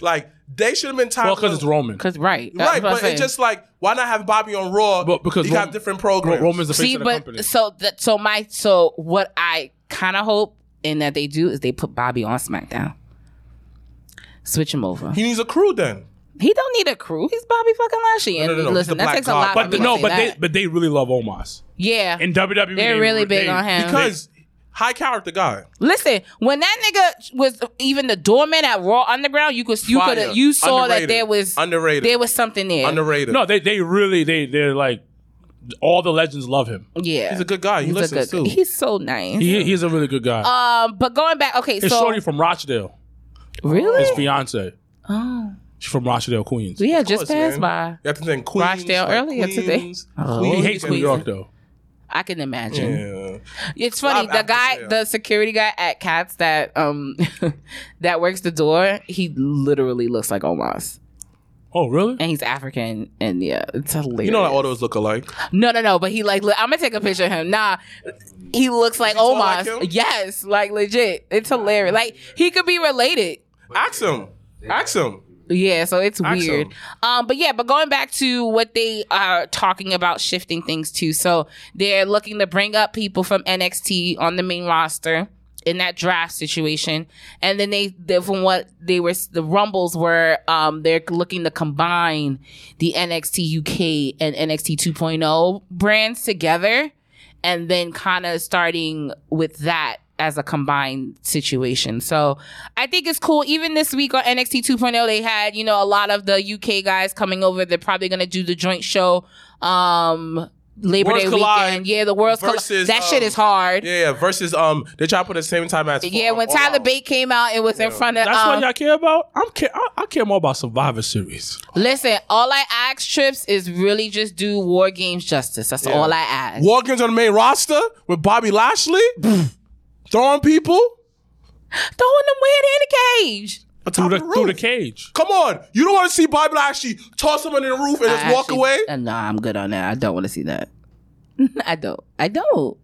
Like they should have been time. Well, because it's Roman. Because right, right, but it's just like why not have Bobby on Raw? But because you Rom- have different programs. Roman's the face See, of the but company. so that so my so what I kind of hope and that they do is they put Bobby on SmackDown, switch him over. he needs a crew then. He don't need a crew. He's Bobby fucking Lashley. And no, no, he's listen, the that Black takes a lot. But for the, no, say but they but they really love Omos yeah, in WWE. They're they- really big they- on him. Because high character guy. Listen, when that nigga was even the doorman at Raw Underground, you could you Fire. could you saw that there was Underrated. there was something there. Underrated. No, they they really they they're like all the legends love him. yeah, he's a good guy. He He's a listens good- too. He's so nice. He, he's a really good guy. um, but going back, okay, His so shorty from Rochdale, really, his fiance. oh, She's from Rochdale, Queens. Yeah, had just passed man. by. You have to think Queens. Rochdale like earlier today. Queens, Oh, He Queens, hates New Queens. York though. I can imagine. Yeah. It's funny. Lot The guy, there. the security guy at Cats that um that works the door, he literally looks like Omos, Oh, really? and he's African, and yeah, it's hilarious. You know that all those look alike. No, no, no. But he like, look, I'm gonna take a picture of him. Nah, he looks like he tall Omos. like yes, like legit. It's hilarious. Like he could be related. Ask him. Ask him. Yeah, so it's Ask weird. him. Um, but yeah, but going back to what they are talking about shifting things to, so they're looking to bring up people from NXT on the main roster in that draft situation, and then they, they from what they were, the rumbles were, um, they're looking to combine the NXT UK and NXT 2.0 brands together, and then kind of starting with that as a combined situation. So I think it's cool. Even this week on NXT 2.0, they had, you know, a lot of the UK guys coming over. They're probably going to do the joint show. Um, Labor Worlds Day Collide weekend. Yeah, the World's Collide. versus, That shit um, is hard. Yeah, Yeah, yeah. Versus um, they try to put the same time as. Yeah, when Tyler Out. Bate came out, it was in front of. That's um, what y'all care about. I'm care. I, I care more about Survivor Series. listen, all I ask, Trips, is really just do War Games justice. That's all I ask. War Games on the main roster with Bobby Lashley throwing people Throwing them weird in the cage. On Through the, of the through the cage. Come on, you don't want to see Bobby Lashley toss someone in the roof and just walk actually- away. uh, nah, I'm good on that. I don't want to see that. I don't. I don't.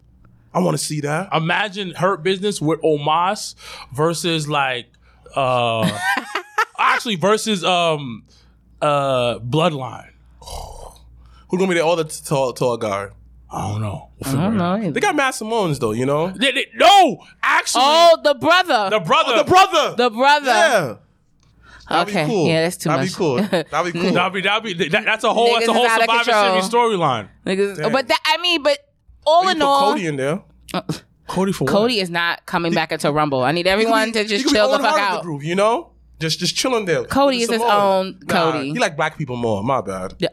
I want to see that. Imagine Hurt Business with Omos versus like uh actually versus um uh Bloodline. Who's gonna be the other tall tall guy? I don't know. We'll I don't it out. know. They got Matt Simone's though, you know. They- they- no, actually, Oh, the brother. the brother. Oh, the brother. The brother. Yeah. That'd okay. be cool. Yeah, that's too That'd much. be cool. That'd be cool. That'd be, that'd be, that, that's a whole, that's a whole is outta Survivor. Series storyline. Niggas, but that, I mean, but all You in put all, Cody in there. Uh, Cody for what Cody is not coming back into Rumble. I need everyone to just chill the fuck out. Group, you know, just just chilling there. Cody is his own Nah, Cody. He like black people more. My bad. Yeah.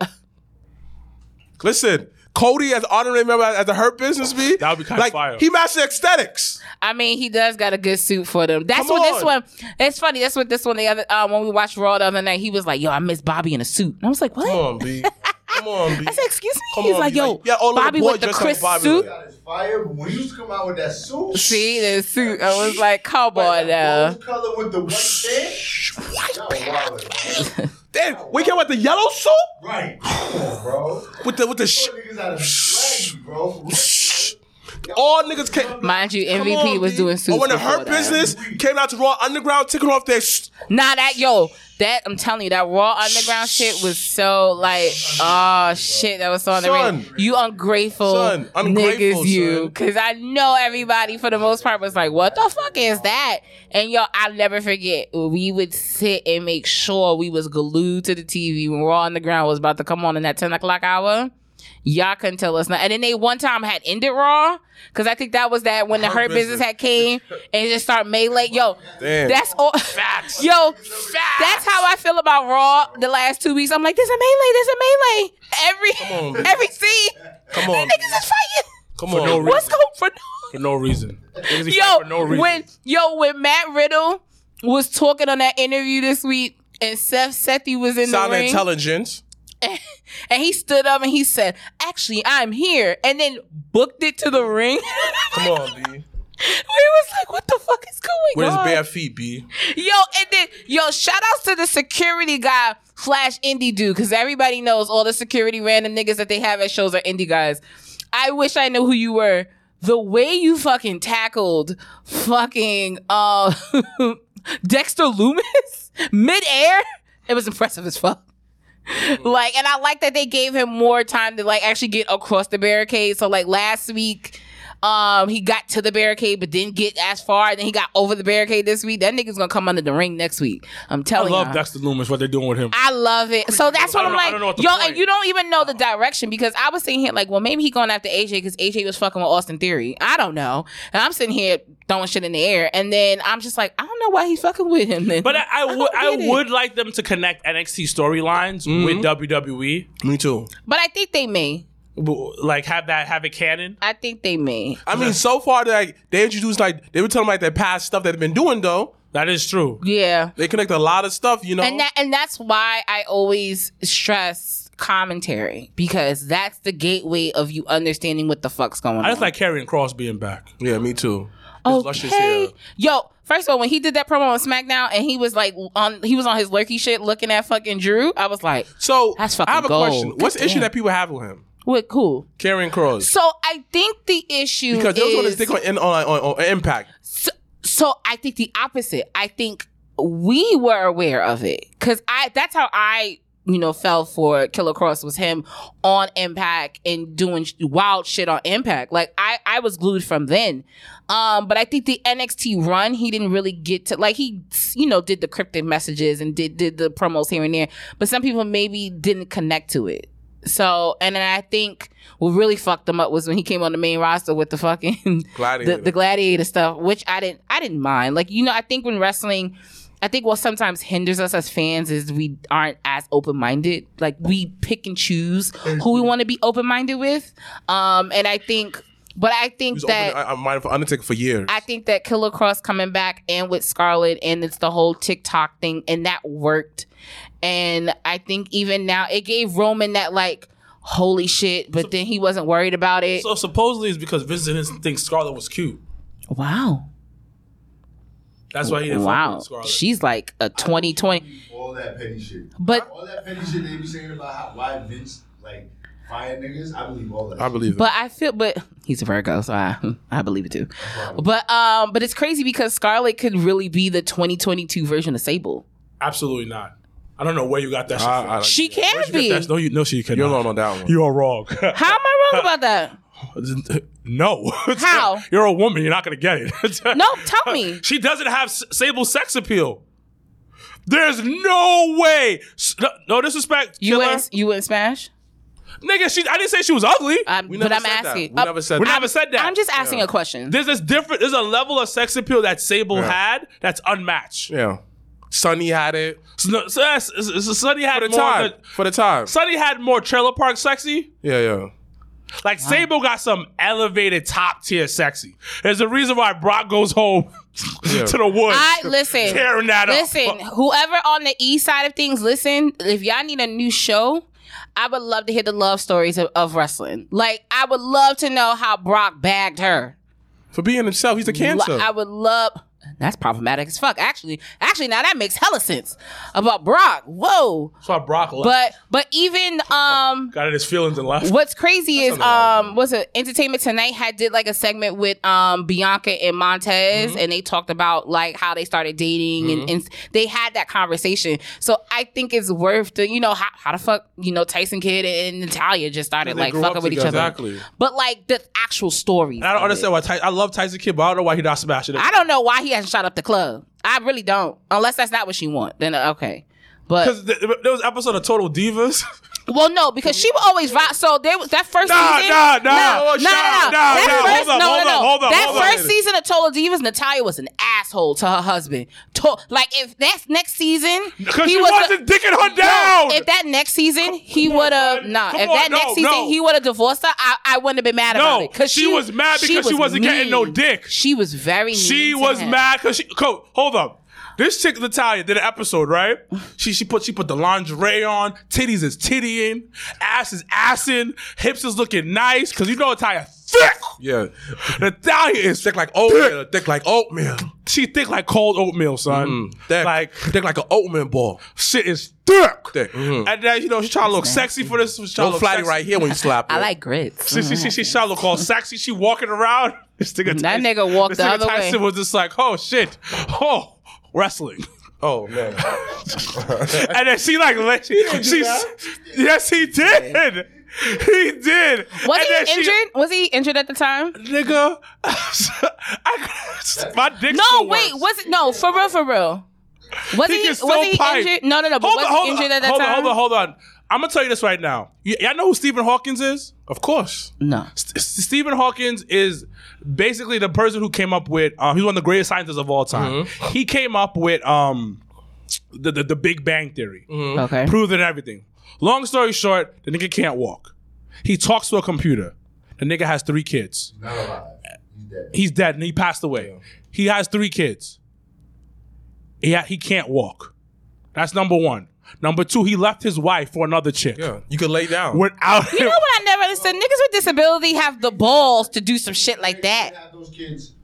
Listen, Cody as honorary member as a Hurt Business be That would be kinda like fire. he master aesthetics. I mean, he does got a good suit for them. That's Come what this one. It's funny. That's what this one. The other uh, when we watched Raw the other night, he was like, "Yo, I miss Bobby in a suit." And I was like, "What?" Come on, B. Come on, B. I said, "Excuse me." Come He's on, like, be "Yo, like, yeah, all Bobby boy with the dressed like crisp Bobby suit." got his fire, when you used to come out with that suit, See the suit. I was like, "Come on now." color with the white pants. White man. Damn, we came with the yellow suit Right. Come on, bro. with the with the sh- Put niggas out of swaggy, bro. All niggas came. Mind you, MVP on, was B. doing oh, suits. Or when the before Hurt that. Business came out to Raw Underground, taking off their. Sh- Nah, that yo, that I'm telling you, that raw underground shit was so like, oh shit, that was so underrated. Son. You ungrateful, Son, ungrateful, niggas, you. son. Because I know everybody for the most part was like, what the fuck is that? And yo, I'll never forget. We would sit and make sure we was glued to the TV when Raw Underground was about to come on in that 10 o'clock hour. Y'all couldn't tell us nothing. And then they one time had ended Raw because I think that was that when the Hurt, Business. had came and just started melee. Yo, Damn. that's all. Facts. Yo, that's how I feel about Raw the last two weeks. I'm like, there's a melee, there's a melee. Every on, every scene, Come on. these niggas is fighting. Come For on. no What's reason. going for? For no reason. Yo, for no reason. when yo when Matt Riddle was talking on that interview this week, and Seth Sethi was in Sound the ring, intelligence. and he stood up and he said, "Actually, I'm here," and then booked it to the ring. Come on, B. we was like, "What the fuck is going his on?" bare feet, B. Yo, and then yo, shout outs to the security guy slash indie dude, because everybody knows all the security random niggas that they have at shows are indie guys. I wish I knew who you were. The way you fucking tackled fucking uh Dexter Lumis midair, it was impressive as fuck. Like, and I like that they gave him more time to like actually get across the barricade. So like last week, um, he got to the barricade but didn't get as far. And then he got over the barricade this week. That nigga's gonna come under the ring next week. I'm telling you. I love you. Dexter Lumis, what they're doing with him. I love it. So that's what I I'm don't know- I like. don't know what the Yo, point- and you don't even know the direction because I was sitting here like, well, maybe he going after AJ because AJ was fucking with Austin Theory. I don't know. And I'm sitting here throwing shit in the air, and then I'm just like, I don't know why he's fucking with him. Then. But I, I would don't I get it. would like them to connect NXT storylines with WWE. Me too. But I think they may. Like have that have a canon. I think they may. I mean, so far, like they introduced like they were telling like their past stuff that they've been doing though. That is true. Yeah. They connect a lot of stuff, you know. and that and that's why I always stress commentary because that's the gateway of you understanding what the fuck's going on. I just like Karrion Kross being back. yeah, me too. His okay. hair. Yo, first of all, when he did that promo on SmackDown and he was like on he was on his lurky shit looking at fucking Drew, I was like, So That's fucking I have a gold. question. What's the issue that people have with him? What cool. Karrion Kross. So I think the issue Because they was going to stick on, on, on, on Impact. so, so I think the opposite. I think we were aware of it because I that's how I you know fell for Killer Kross was him on Impact and doing wild shit on Impact. Like I I was glued from then. Um, but I think the NXT run he didn't really get to like he you know did the cryptic messages and did did the promos here and there. But some people maybe didn't connect to it. So, and then I think what really fucked him up was when he came on the main roster with the fucking Gladiator. the, the gladiator stuff, which I didn't I didn't mind. Like you know, I think when wrestling, I think what sometimes hinders us as fans is we aren't as open minded. Like we pick and choose who we want to be open minded with. Um, and I think, but I He think was that. open, I, I'm minded for Undertaker for years. I think that Killer Kross coming back and with Scarlett and it's the whole TikTok thing and that worked. And I think even now it gave Roman that like holy shit, but then he wasn't worried about it. So supposedly it's because Vince didn't think Scarlett was cute. wow. That's why he didn't fuck Wow. with Scarlett. She's like a 2020. All that petty shit. But- all that petty shit they be saying about how, why Vince like fire niggas, I believe all that. I believe it. But I feel, but he's a Virgo, so I, I believe it too. But um, but it's crazy because Scarlett could really be the 2022 version of Sable. Absolutely not. I don't know where you got that shit from. I- She can Where'd you be. that? No, you, no, she cannot. You're alone on that one. You are wrong. How am I wrong about that? no. How? You're a woman. You're not going to get it. No, tell me. She doesn't have S- Sable sex appeal. There's no way. S- No, no disrespect. You killer. wouldn't, you wouldn't smash? Nigga, she, I didn't say she was ugly. Um, We but never I'm said that. asking. We uh, never said we that. never said that. I'm just asking a question. There's this different. There's a level of sex appeal that Sable Yeah. had that's unmatched. Yeah. Sunny had it So, so that's, so- so Sunny had for the more. time. than- For the time. Sunny had more trailer park sexy. Yeah, yeah. Like Sable got some elevated top tier sexy. There's a reason why Brock goes home Yeah. to the woods. I listen. tearing that up. Listen, whoever on the east side of things, listen. If y'all need a new show, I would love to hear the love stories of, of wrestling. Like I would love to know how Brock bagged her. For being himself, he's a cancer. I would love. That's problematic as fuck. Actually, actually, now that makes hella sense about Brock. Whoa. That's why Brock left. But but even um got in his feelings and left. What's crazy is um was it Entertainment Tonight had did like a segment with um Bianca and Montez and they talked about like how they started dating and, and they had that conversation. So I think it's worth the you know how, how the fuck you know Tyson Kidd and Natalya just started like fucking with each other. Exactly. But like the actual stories. And I don't understand it. why Ty- I love Tyson Kidd, but I don't know why he not smashing it. I don't know why he hasn't shot up the club. I really don't. Unless that's not what she want. Then uh, okay. But Because th- there was an episode of Total Divas. Well, no, because she would always vibe. So there was that first Nah, season. nah, nah. no, no, no, nah, no. nah, That nah. first, Hold up, no, hold no, up, no. hold up, that hold up. first season of Total Divas, Natalya was an asshole to her husband. To, like if that next season, Because he she was wasn't dicking her down. if that next season he would have nah. Come If on, that no, next season no. he would have divorced her, I, I wouldn't have been mad about No, it. Because she was mad because she wasn't getting no dick. She was very. she mean to was him. mad because she. Co- hold up. This chick Natalya did an episode, right? She she put she put the lingerie on, titties is tittying, ass is assing, hips is looking nice because you know Natalya thick. Yeah. Natalya is Thick like oatmeal. Thick like oatmeal. she thick like cold oatmeal, son. Thick Like thick like an oatmeal ball. shit is thick. Thick. Mhm. And then you know she trying to look sexy for this. She trying to look flatty sexy. right here when you slap it. I like grits. She, she, she, she trying to look all sexy. She walking around. This nigga That Tyson- nigga walked this the nigga other way. Tyson was just like, oh shit, oh wrestling. Oh man. and then she like let she, she yes he did he did Was And then he she- injured? Was he injured at the time? nigga I, my dick No, still wait. works. Was it no for real? For real? Was He he? was he pipe. injured? No, no, no. But hold was on, he injured on, at that hold time? on, hold on, hold on. I'm gonna tell you this right now. Y- y'all know who Stephen Hawkins is? of course. No. S- Stephen Hawkins is basically the person who came up with. Um, he's one of the greatest scientists of all time. He came up with um, the, the the Big Bang Theory, Okay. proved it and everything. Long story short, the nigga can't walk. He talks to a computer. The nigga has three kids. Not alive. He's dead. He's dead and he passed away. He has three kids. He ha- he can't walk. That's number one. Number two, he left his wife for another chick. Yeah. You can lay down. Without You know what I never understood? Niggas with disability have the balls to do some shit like that. those kids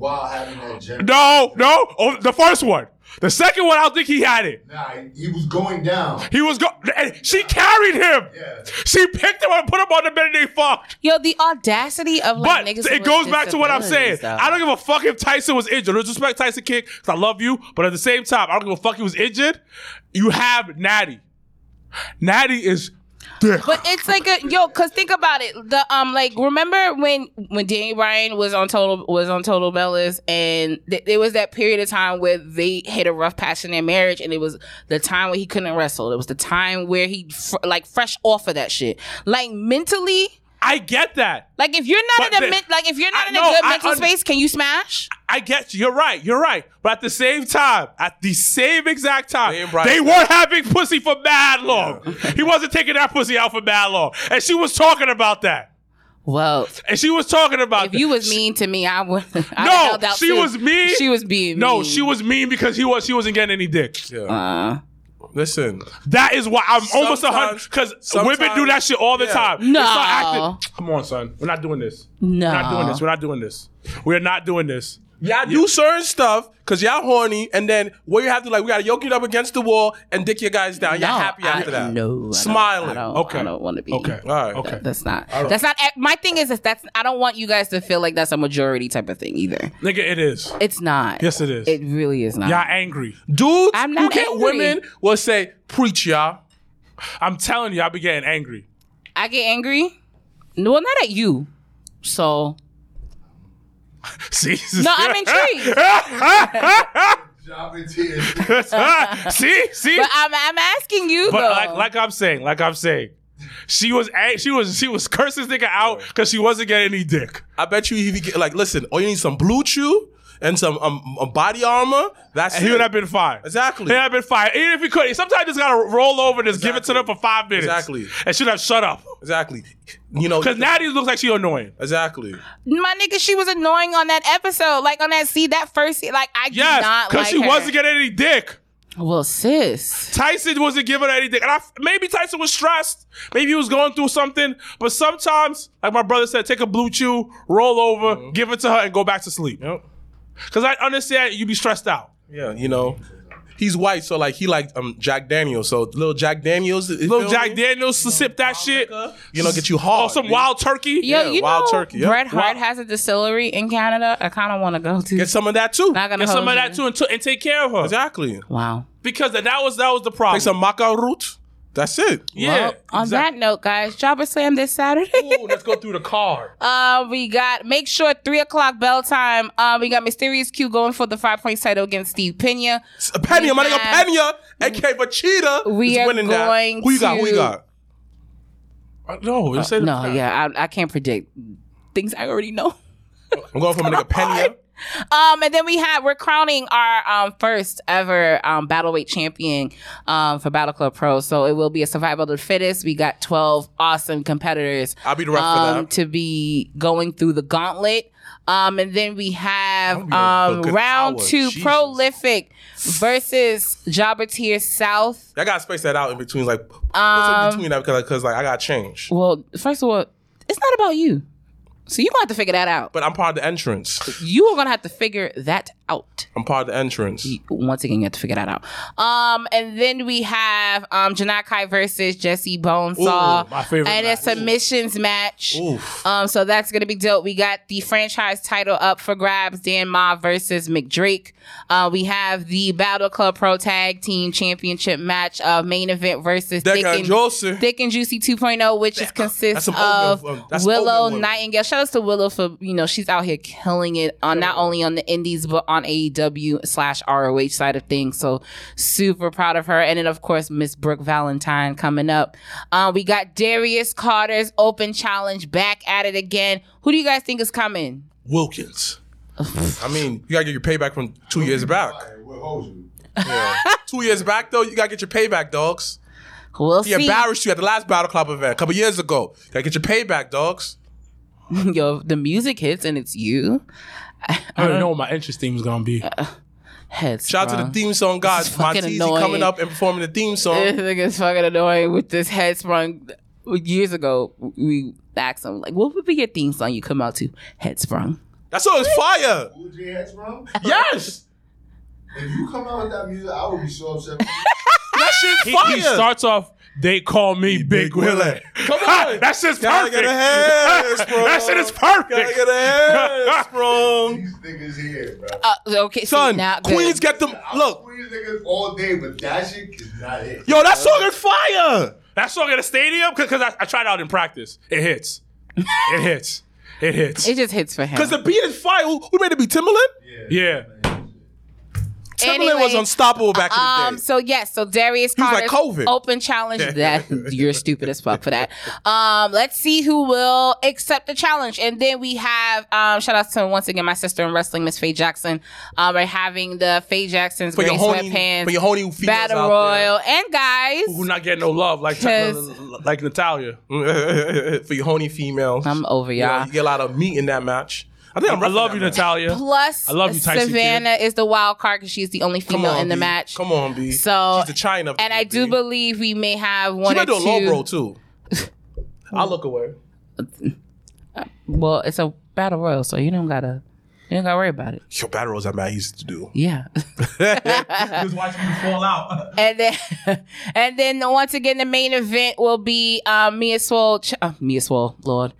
while having that gym. No, no. Oh, the first one. The second one, I don't think he had it. Nah, he, he was going down. He was go. and She carried him. Yeah. She picked him up and put him on the bed and they fucked. Yo, the audacity of like But niggas. it goes back to what I'm saying. though. I don't give a fuck if Tyson was injured. Let's respect Tyson Kick because I love you. But at the same time, I don't give a fuck he was injured. You have Natty. Natty is thick. But it's like a yo, cause think about it. The um, like remember when when Danny Bryan was on Total was on Total Bellas, and th- there was that period of time where they hit a rough patch in their marriage, and it was the time where he couldn't wrestle. It was the time where he fr- like fresh off of that shit. Like mentally, I get that. like if you're not But in a the- men- like if you're not I- in no, a good I mental un- space, can you smash? I get you. You're right. You're right. But at the same time, at the same exact time, Me and Brian they weren't having pussy for mad long. he wasn't taking that pussy out for mad long. And she was talking about that. Well, And she was talking about if that. you was mean to me, I would. No, held out she too. was mean. She was being No, mean. she was mean because he was she wasn't getting any dick. Yeah. Uh, Listen. That is why I'm almost a hundred Sometimes- because women do sometimes- that shit all the yeah. time. They No. start acting- Come on, son. We're not doing this. no. We're not doing this. We're not doing this. We're not doing this. Y'all do certain stuff because y'all horny, and then where you have to like, we gotta yoke it up against the wall and dick your guys down. Y'all No, happy I- after that? No, I don't- Smiling. I don't, Okay. I don't want to be. Okay. All right. Okay. That's not. That's not. Eh, my thing is, is that's. I don't want you guys to feel like that's a majority type of thing either. Nigga, it is. It's not. Yes, it is. It really is not. Y'all angry. Dudes I'm who not get angry. women will say, preach y'all. I'm telling you, I be getting angry. I get angry. No, not at you. So See? no, I'm intrigued. Dropping tears. see? See? but I'm, I'm asking you But though. like, like I'm saying, like I'm saying, she was she was she was cursing this nigga out because she wasn't getting any dick. I bet you if you get like, listen, all you need some blue chew and some um, um, body armor. That's And he it. would have been fine. Exactly. He would have been fine. Even if he could, sometimes you just gotta roll over and just give it to them for five minutes. Exactly. And should have shut up. exactly. You know, Because Natty looks like she annoying. exactly. my nigga, she was annoying on that episode. Like on that see that first like I did Yes, not because like she her. wasn't getting any dick. Well, sis. Tyson wasn't giving her anything. And I, maybe Tyson was stressed. Maybe he was going through something. But sometimes, like my brother said, take a blue chew, roll over, give it to her, and go back to sleep. Yep. Because I understand you be stressed out. Yeah, you know. He's white, so like he like um Jack Daniels. So little Jack Daniels, Little Jack me? Daniels to sip that shit. you know, get you hard. Oh, some dude. wild turkey. Yo, Yeah, you wild know, turkey, yeah. Bret Hart Wild- has a distillery in Canada. I kind of want to go to. Get some of that too. Not gonna Get some hold of that too and, t- and take care of her. Exactly. Wow. Because that, that was that was the problem. Take some maca root. That's it. yeah. Well, on exact- that note, guys, Jobber Slam this Saturday. Ooh, let's go through the card. Uh, we got make sure three o'clock bell time. Uh, we got Mysterious Q going for the five point title against Steve Pena. Pena, my nigga have- Pena, aka Vachita, We is are winning going that. Who you got? Who you got? Uh, no, let's say No, yeah, I, I can't predict things I already know. I'm going for my nigga Pena. Um, and then we have we're crowning our um first ever um battleweight champion um for Battle Club Pro. So it will be a survival of the fittest. We got twelve awesome competitors. I'll be the ref for um, that. to be going through the gauntlet. Um, and then we have That'll be a- a um round hour. two Jesus. prolific versus Jobber Tears South. I gotta space that out in between, like what's Um, in between that because, because like I gotta change. Well, first of all, it's not about you. So you're gonna have to figure that out. But I'm part of the entrance. You are gonna have to figure that out. I'm part of the entrance. once again, you have to figure that out. Um, and then we have um Janakai versus Jesse Bonesaw, Ooh, my favorite and a match. submissions match. Oof. Um, so that's gonna be dope. We got the franchise title up for grabs: Dan Ma versus McDrake. Uh, we have the Battle Club Pro Tag Team Championship match, uh, main event versus Thick and Thick and Juicy 2.0, which is That's consists of um, Willow. Nightingale. Shout out to Willow for you know she's out here killing it on not only on the Indies but on AEW slash ROH side of things. So super proud of her. And then of course Miss Brooke Valentine coming up. Uh, we got Darius Carter's Open Challenge back at it again. Who do you guys think is coming? Wilkins. I mean, you gotta get your payback from two years back. What holds you? Two years back though, you gotta get your payback, dogs. We'll He see. embarrassed you at the last Battle Club event a couple years ago. You gotta get your payback, dogs. Yo, the music hits and it's you. I don't know what my interest theme is gonna be. Uh, heads. Shout out to the theme song guys. is fucking Monteezy annoying. coming up and performing the theme song. This song. nigga's fucking annoying with this head sprung. Years ago, we asked him like, "What would be your theme song you come out to?" Head sprung. That song is fire. Who J Heads? Yes. If you come out with that music, I would be so upset. with you. That shit's He, he starts off. They call me Big Willie. Come on. that shit's Gotta perfect. get a head that shit is Gotta perfect. get a head sprung. These niggas here, bro. Uh, okay, see, Son, now, good. Queens get them. I Look, Queens niggas all day, but that shit is not it. yo, that song is fire. That song at the stadium because I, I tried out in practice. It hits. It hits. It hits. It just hits for him. Because the beat is fire. Who, who made it be Timbaland? yeah. Timbaland Anyway, was unstoppable back in the Um. day. So yes. So Darius He was like COVID. open challenge. That you're stupid as fuck for that. Um. Let's see who will accept the challenge, and then we have um. Shout out to once again my sister in wrestling, Miss Faye Jackson. Um. We're having the Faye Jackson's For your Grace horny, sweatpants for your horny females battle out royal, and guys. Who not getting no love like like Natalya. for your horny females. I'm over You know, y'all. you get a lot of meat in that match. I think I'm I love you, wrestling. Natalya. Plus, I love you, Tyson Savannah is the wild card because she's the only female on, in the B. match. Come on, B. So- she's the Chyna. And I do believe we may have one. she one might or do a low two. bro too. I'll look away. Well, it's a battle royal, so you don't gotta, you don't gotta worry about it. Yo, battle rolls that Matt used to do. Yeah. Just watching you fall out. and then, and then once again, the main event will be um, Mia Swole, ch- uh, Mia Swole, Lord.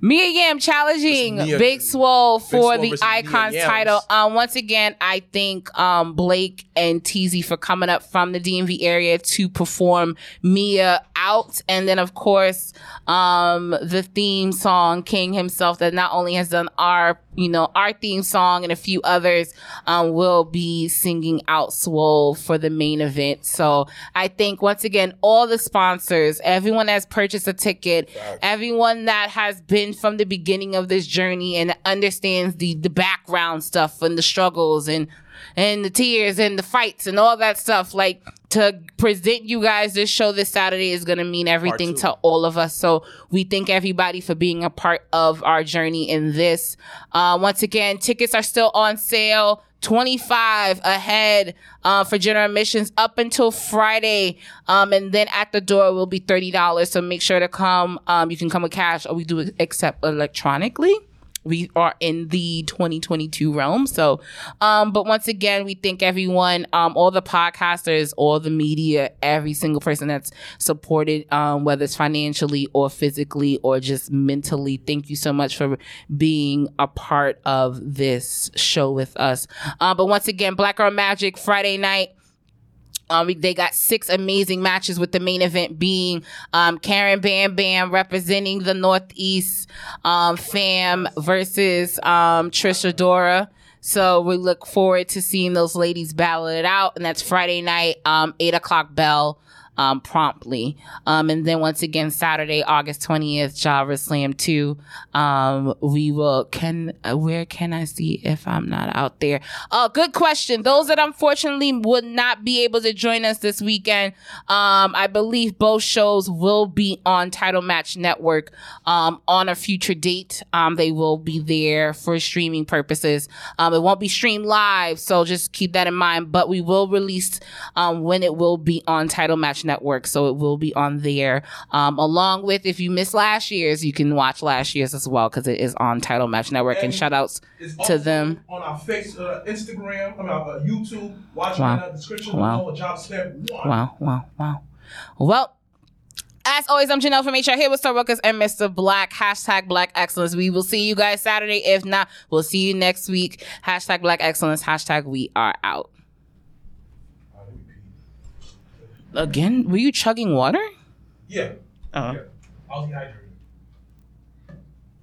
Mia Yim challenging Mia- Big Swole for Swole the Icons title. Um, once again, I think um, Blake and TZ for coming up from the DMV area to perform Mia out, and then of course um, the theme song King himself that not only has done our you know our theme song and a few others um, will be singing out Swole for the main event. So I think once again all the sponsors, everyone that's purchased a ticket, everyone that has been from the beginning of this journey and understands the the background stuff and the struggles and and the tears and the fights and all that stuff like to present you guys this show this Saturday is going to mean everything to all of us. So we thank everybody for being a part of our journey in this. Uh, once again, tickets are still on sale. 25 ahead uh, for general admissions up until Friday. Um, and then at the door will be $30. So make sure to come. Um, you can come with cash or we do accept electronically. We are in the 2022 realm. So, um, but once again, we thank everyone, um, all the podcasters, all the media, every single person that's supported, um, whether it's financially or physically or just mentally. Thank you so much for being a part of this show with us. Um, but once again, Black Girl Magic Friday night. Um, they got six amazing matches with the main event being um, Karen Bam Bam representing the Northeast um, fam versus um, Trisha Dora. So we look forward to seeing those ladies battle it out, and that's Friday night, um, eight o'clock bell. Um, promptly. Um, and then once again, Saturday, August 20th, Jobber Slam 2. Um, we will, can, uh, where can I see if I'm not out there? Oh, good question. Those that unfortunately would not be able to join us this weekend, um, I believe both shows will be on Title Match Network, um, on a future date. Um, they will be there for streaming purposes. Um, it won't be streamed live, so just keep that in mind, but we will release, um, when it will be on Title Match Network, so it will be on there. Um, along with if you missed last year's, you can watch last year's as well because it is on Title Match Network. And, And shout outs to them. on our face, uh, Instagram, I mean, uh, YouTube. Watch Wow. description Wow. below. Job step one. Wow, wow, wow. Well, as always, I'm Janelle from HR here with Sir Wilkins and Mr. Blacc. Hashtag Black Excellence. We will see you guys Saturday. If not, we'll see you next week. Hashtag Black Excellence. Hashtag we are out. Again, were you chugging water? Yeah. Oh. yeah. I was dehydrated.